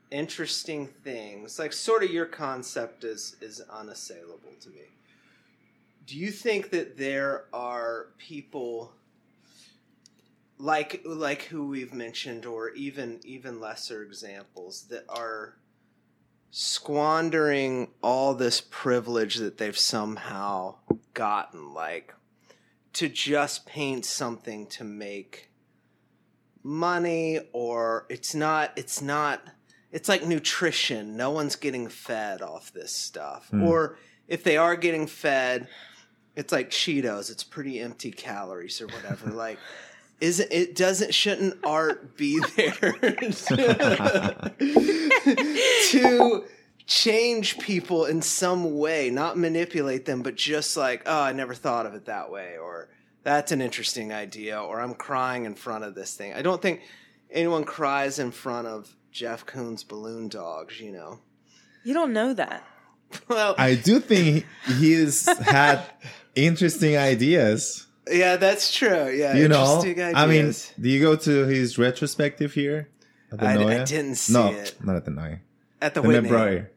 interesting things, like sort of your concept is is unassailable to me. Do you think that there are people like like who we've mentioned or even even lesser examples that are squandering all this privilege that they've somehow gotten like to just paint something to make money or it's not it's not it's like nutrition. No one's getting fed off this stuff. Hmm. or if they are getting fed it's like cheetos. It's pretty empty calories or whatever. Like isn't it doesn't shouldn't art be there to change people in some way not manipulate them but just like oh i never thought of it that way or that's an interesting idea or i'm crying in front of this thing i don't think anyone cries in front of jeff koons balloon dogs you know you don't know that well I do think he's had interesting ideas. yeah that's true yeah You know, interesting I mean, do you go to his retrospective here? At the I, I didn't see no, it not at the Noya. at the The Whitney. Breuer.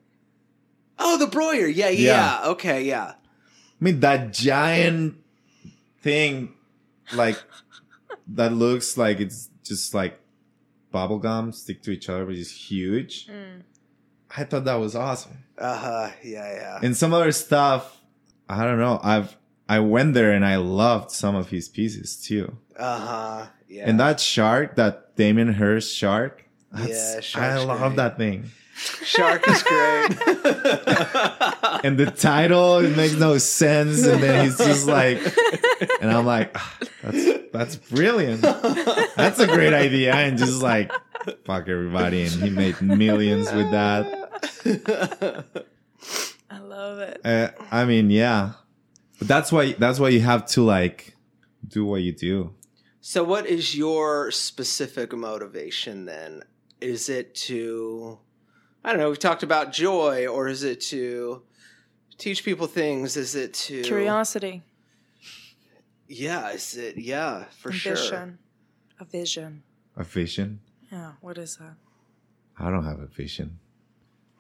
Oh, the Breuer. Yeah, yeah, Yeah. Okay, yeah. I mean, that giant thing, like that looks like it's just like bubble gum stick to each other, but it's huge. Mm. I thought that was awesome. Uh huh. Yeah, yeah. And some other stuff, I don't know. I've I went there and I loved some of his pieces too. Uh huh. Yeah. And that shark, that Damien Hirst shark, that's- Yeah, I shark's love great. that thing. Shark is great. and the title it makes no sense and then he's just like and i'm like "Ah, that's that's brilliant that's a great idea and just like fuck everybody and he made millions with that I love it. uh, i mean yeah but that's why that's why you have to like do what you do so, what is your specific motivation then? Is it to, I don't know, we've talked about joy, or is it to teach people things? Is it to Curiosity, Yeah, is it? Yeah, for sure. a vision. a vision Yeah, what is that? i don't have a vision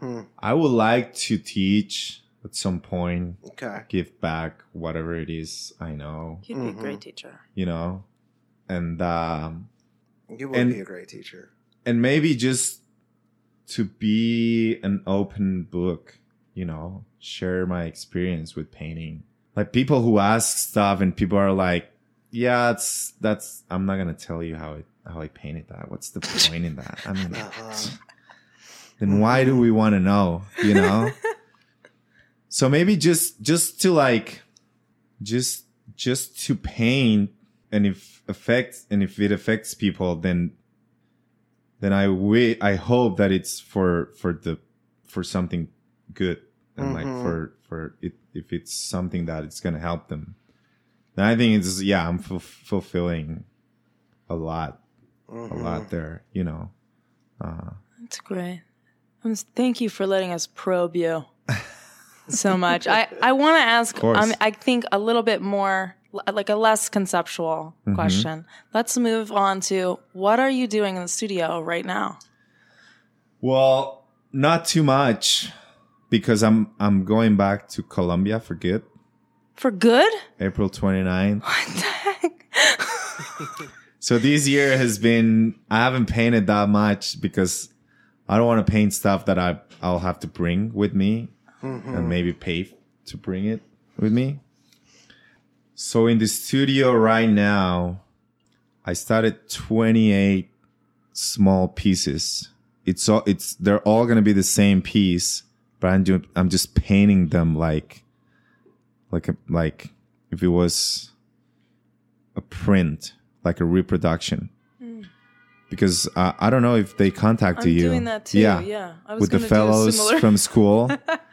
Hmm. i would like to teach at some point Okay. give back whatever it is i know You'd be a great teacher. you know and um You would And- be a great teacher. and maybe just to be an open book you know share my experience with painting. Like people who ask stuff and people are like yeah it's that's i'm not gonna tell you how it how i painted that. What's the point in that? I mean Uh-huh. then why do we want to know you know? So maybe just just to like just just to paint and if affects and if it affects people then then i wi- i hope that it's for for the for something good and like Mhm. for for it if it's something that it's gonna help them then i think it's yeah i'm ful- fulfilling a lot a Mhm. lot there you know uh That's great. Um, thank you for letting us probe you so much. I, I want to ask, course. um, I think, a little bit more, l- like a less conceptual Mm-hmm. question. Let's move on to what are you doing in the studio right now? Well, not too much because I'm I'm going back to Colombia for good. For good? April 29th. What the heck? So this year has been I haven't painted that much because I don't want to paint stuff that I I'll have to bring with me and maybe pay to bring it with me. So in the studio right now, I started 28 small pieces. It's all it's they're all going to be the same piece, but I'm ju- I'm just painting them like like a, like if it was a print, like a reproduction. Because uh, I don't know if they contacted Hmm. I'm you. doing that too. Yeah. I was with the fellows from school.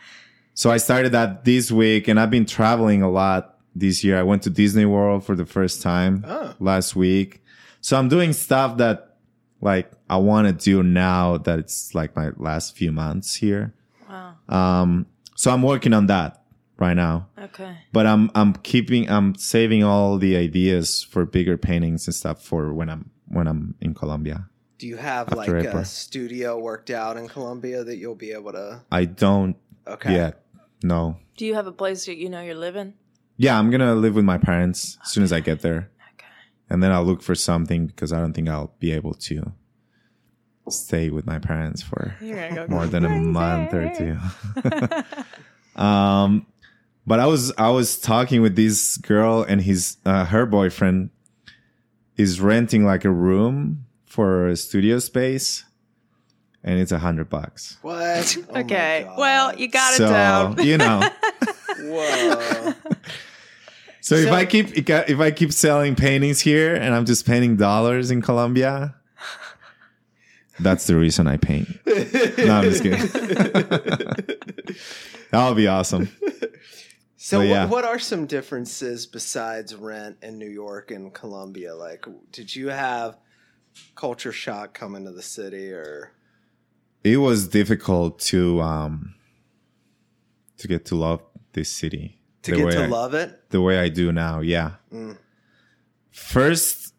so I started that this week, and I've been traveling a lot this year. I went to Disney World for the first time Oh. last week. So I'm doing stuff that like I want to do now that it's like my last few months here. Wow. Um, so I'm working on that right now. Okay. But I'm I'm keeping I'm saving all the ideas for bigger paintings and stuff for when I'm when I'm in Colombia. Do you have like April. a studio worked out in Colombia that you'll be able to? I don't Okay. yet. No. Do you have a place that you know you're living? Yeah, I'm gonna live with my parents as soon as I get there, Okay. and then I'll look for something because I don't think I'll be able to stay with my parents for You're gonna go more than a crazy. month or two. um, but I was I was talking with this girl and his uh, her boyfriend is renting like a room for a studio space, and it's a hundred bucks. What? Oh my Okay. God. well, you got it so down. you know. Whoa. So, if I keep if I keep selling paintings here and I'm just painting dollars in Colombia, that's the reason I paint. No, I'm just kidding. That'll be awesome. So, But what, yeah. what are some differences besides rent in New York and Colombia? Like, did you have culture shock coming to the city, or It was difficult to um to get to love this city to the get to I, love it? the way I do now. Yeah. Mm. First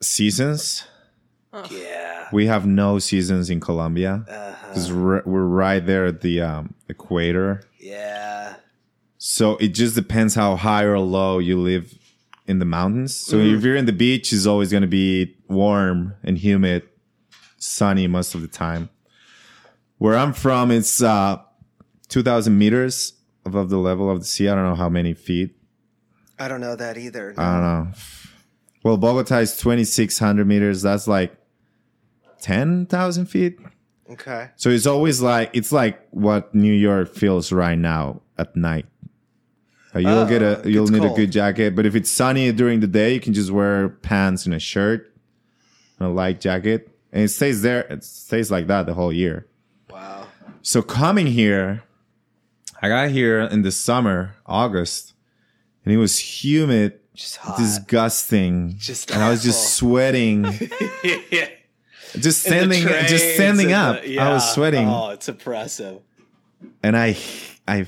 seasons, Yeah. we have no seasons in Colombia Uh-huh. because we're right there at the um, equator. Yeah. So it just depends how high or low you live in the mountains. So if you're in the beach, it's always going to be warm and humid, sunny most of the time. Where I'm from, it's uh, 2,000 meters above the level of the sea. I don't know how many feet. I don't know that either. I don't know. Well, Bogota is 2,600 meters. That's like 10,000 feet. Okay. So it's always like it's like what New York feels right now at night. Uh, you'll Oh, get a you'll need a good jacket, but if it's sunny during the day, you can just wear pants and a shirt and a light jacket, and it stays there. It stays like that the whole year. Wow. So coming here, I got here in the summer, August, and it was humid, Just hot. disgusting, Just and I was just sweating, yeah. just standing, just standing up. I was sweating, Oh, it's oppressive. and I, I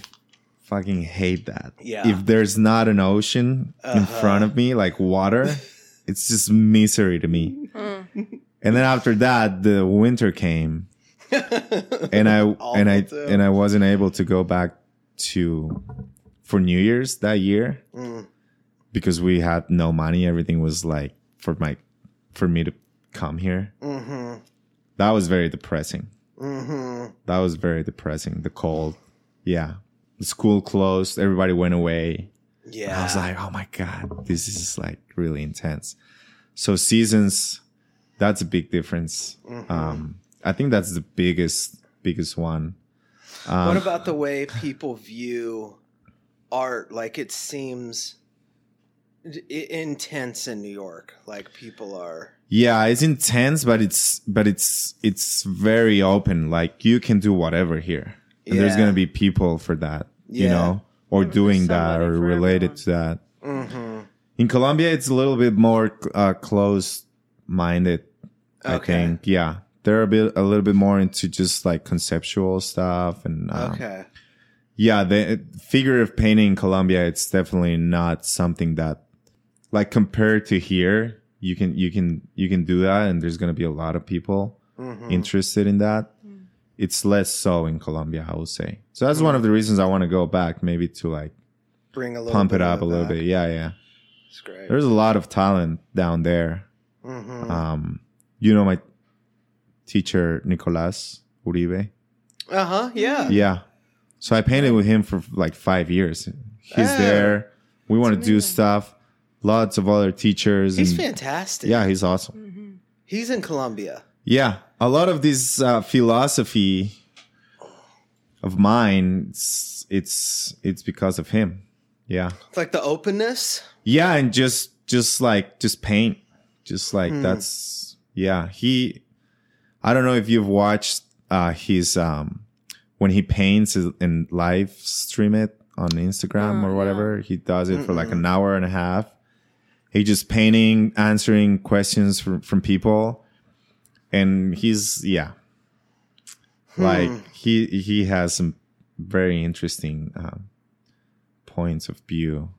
fucking hate that. Yeah. If there's not an ocean in Uh-huh. front of me, like water, it's just misery to me. And then after that, the winter came, and I Awful and I too. and I wasn't able to go back to for New Year's that year Mm. because we had no money. Everything was like for my for me to come here. Mm-hmm. That was very depressing. Mm-hmm. That was very depressing. The cold, yeah. The school closed. Everybody went away. Yeah. I was like, oh my god, this is like really intense. So seasons, that's a big difference. Mm-hmm. Um, I think that's the biggest biggest one. Um, what about the way people view art? Like it seems intense in New York. Like people are. Yeah, it's intense, but it's but it's it's very open. Like you can do whatever here, and there's gonna be people for that, you know, or doing that or related everyone. to that. Mm-hmm. In Colombia, it's a little bit more uh, closed minded. I Okay. think, yeah, they're a bit a little bit more into just like conceptual stuff and um, Okay. yeah, the figurative painting in Colombia, it's definitely not something that, like, compared to here, you can you can you can do that, and there's gonna be a lot of people Mm-hmm. interested in that. It's less so in Colombia, I would say. So that's one of the reasons I want to go back, maybe to like Bring a little. pump bit it up a little back. bit. Yeah, yeah. It's great. There's a lot of talent down there. Mm-hmm. Um, you know my teacher Nicolas Uribe. Uh huh. Yeah. Yeah. So I painted with him for like five years. He's Oh. there. We want to do stuff. Lots of other teachers. He's and- fantastic. Yeah, he's awesome. He's in Colombia. Yeah. A lot of this uh, philosophy of mine, it's, it's it's because of him. Yeah. It's like the openness. Yeah, and just just like just paint. Just like Hmm. that's yeah. He I don't know if you've watched uh his um when he paints and live stream it on Instagram Oh, or whatever. He does it for like an hour and a half. He just painting, answering questions from from people. And he's yeah. Like he he has some very interesting um, points of view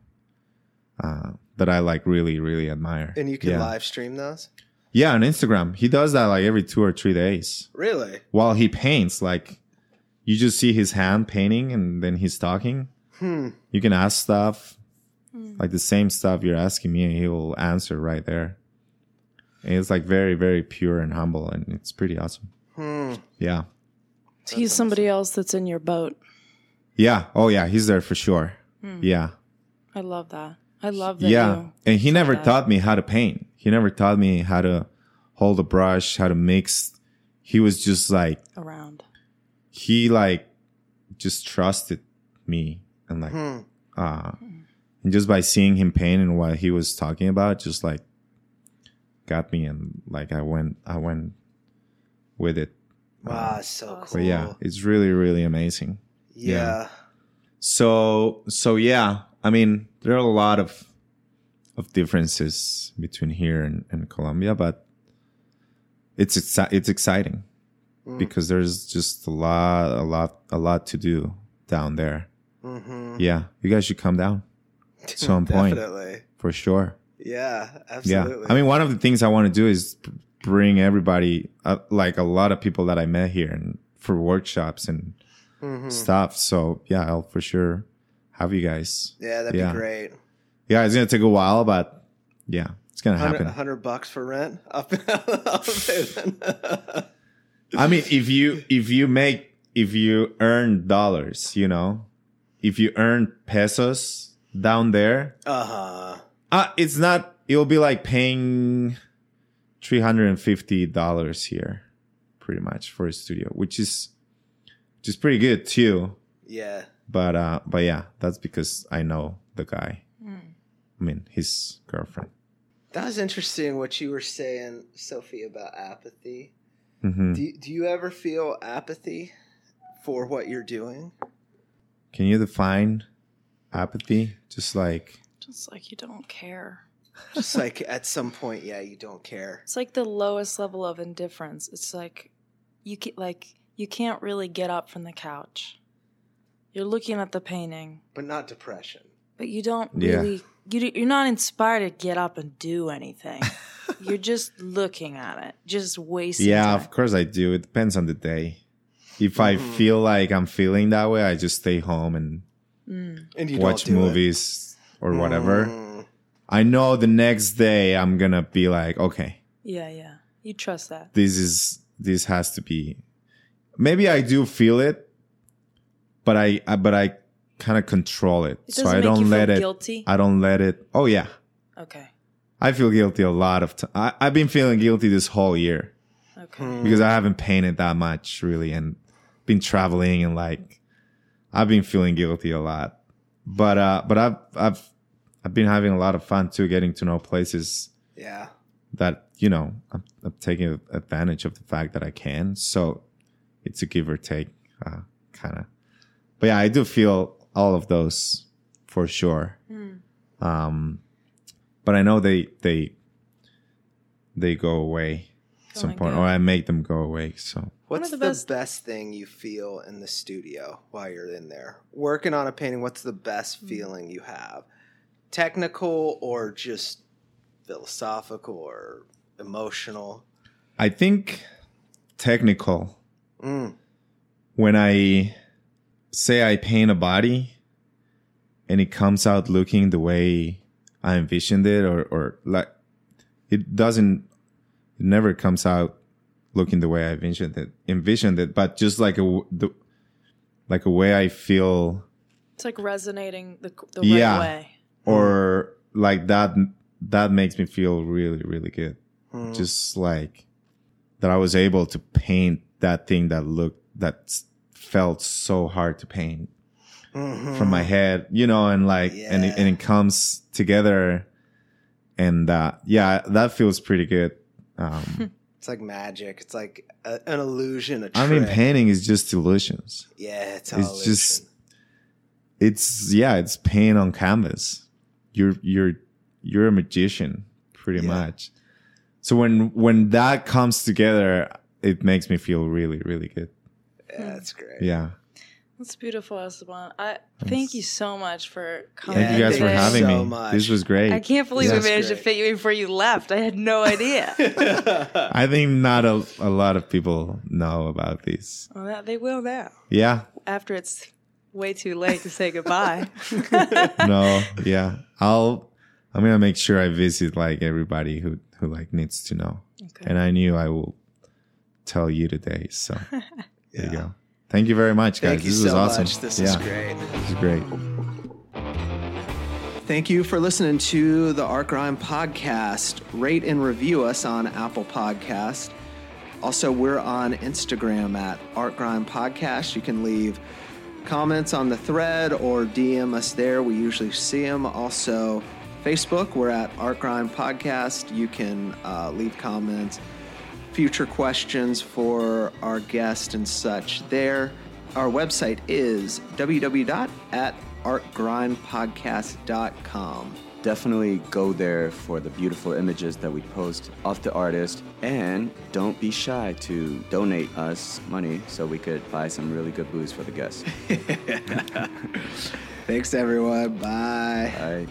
uh, that I like really really admire. And you can yeah. live stream those. Yeah, on Instagram, he does that like every two or three days Really? while he paints. Like you just see his hand painting, and then he's talking. Hmm. You can ask stuff like the same stuff you're asking me, and he will answer right there. And it's like very very pure and humble, and it's pretty awesome. Hmm. Yeah, He's somebody else that's in your boat. yeah. Oh yeah, he's there for sure. Yeah. I love that. I love that. yeah you- and he never that. taught me how to paint he never taught me how to hold a brush how to mix he was just like around. he like just trusted me and like Hmm. uh and just by seeing him paint and what he was talking about just like got me and like i went i went with it Wow, so cool. but yeah it's really really amazing Yeah. So so yeah, I mean there are a lot of of differences between here and, and Colombia, but it's exci- it's exciting Mm. because there's just a lot a lot a lot to do down there. Mm-hmm. Yeah, you guys should come down So some point. Definitely. for sure. Yeah. absolutely. Yeah, I mean one of the things I want to do is bring everybody uh, like a lot of people that I met here and for workshops and Mhm. stuff. So yeah, I'll for sure have you guys. Yeah, that'd Yeah. be great. Yeah, it's gonna take a while, but yeah, it's gonna happen. 100 bucks for rent. Up, up there. I mean, if you if you make if you earn dollars, you know, if you earn pesos down there, uh-huh. uh it's not. It'll be like paying three hundred and fifty dollars here, pretty much for a studio, which is which is pretty good too. Yeah. But uh, but yeah, that's because I know the guy. I mean, his girlfriend. That was interesting what you were saying, Sophie, about apathy. hmm Do, do you ever feel apathy for what you're doing? Can you define apathy? Just like Just like you don't care. Just like at some point, yeah, you don't care. It's like the lowest level of indifference. It's like you can, like you can't really get up from the couch. You're looking at the painting, But not depression. but you don't Yeah. really you d- you're not inspired to get up and do anything. you're just looking at it, just wasting yeah, time. of course I do. It depends on the day. If I feel like I'm feeling that way, I just stay home and And you watch don't do it. movies or whatever. Mm. I know the next day I'm gonna be like, okay, Yeah, yeah. You trust that. this is this has to be. Maybe I do feel it, but I, I but I kind of control it, It so I don't you let feel it. guilty? I don't let it. Oh yeah, Okay. I feel guilty a lot of time. I've been feeling guilty this whole year Okay. because I haven't painted that much really, and been traveling and like I've been feeling guilty a lot. But uh, but I've I've I've been having a lot of fun too, getting to know places Yeah. that you know I'm, I'm taking advantage of the fact that I can. So it's a give or take uh, kind of. But yeah, I do feel all of those for sure. Um, but I know they they they go away at some point, go. or I make them go away. So What's the the best- best... thing you feel in the studio while you're in there working on a painting? What's the best Hmm. feeling you have? Technical or just philosophical or emotional? I think technical Mm. when I say I paint a body and it comes out looking the way I envisioned it or, or like it doesn't it never comes out looking the way I envisioned it envisioned it but just like a w- the, like a way I feel It's like resonating the the Yeah. right way. or like that that makes me feel really really good Mm. just like that I was able to paint that thing that looked that s- felt so hard to paint Mhm. from my head, you know, and like and it, and it comes together, and uh, yeah, that feels pretty good. Um, It's like magic. It's like a, an illusion. I mean, painting is just illusions. Yeah, it's, all it's illusion. just- It's yeah, it's paint on canvas. You're you're you're a magician, pretty Yeah. much. So when when that comes together, it makes me feel really really good. Yeah, hmm. that's great. Yeah. That's beautiful, Esteban. I thank you so much for coming. Thank you guys for having so me. much. This was great. I can't believe Yeah. we managed to fit you in before you left. I had no idea. I think not a, a lot of people know about these. well, that, they will now. Yeah. After it's way too late to say goodbye. No. Yeah. I'll. I'm gonna make sure I visit like everybody who who like needs to know. Okay. And I knew I will tell you today. So there you go. Thank you very much, guys. Thank you this so was awesome. much. This yeah, is great. This is great. Thank you for listening to the Art Grind podcast. Rate and review us on Apple Podcast. Also, we're on Instagram at Art Grind Podcast. You can leave comments on the thread or DM us there. We usually see them. Also, Facebook, we're at Art Grind Podcast. You can uh, leave comments, future questions for our guest and such there. Our website is www.artgrindpodcast.com. Definitely go there for the beautiful images that we post of the artist. And don't be shy to donate us money so we could buy some really good booze for the guests. Thanks, everyone. Bye. Right.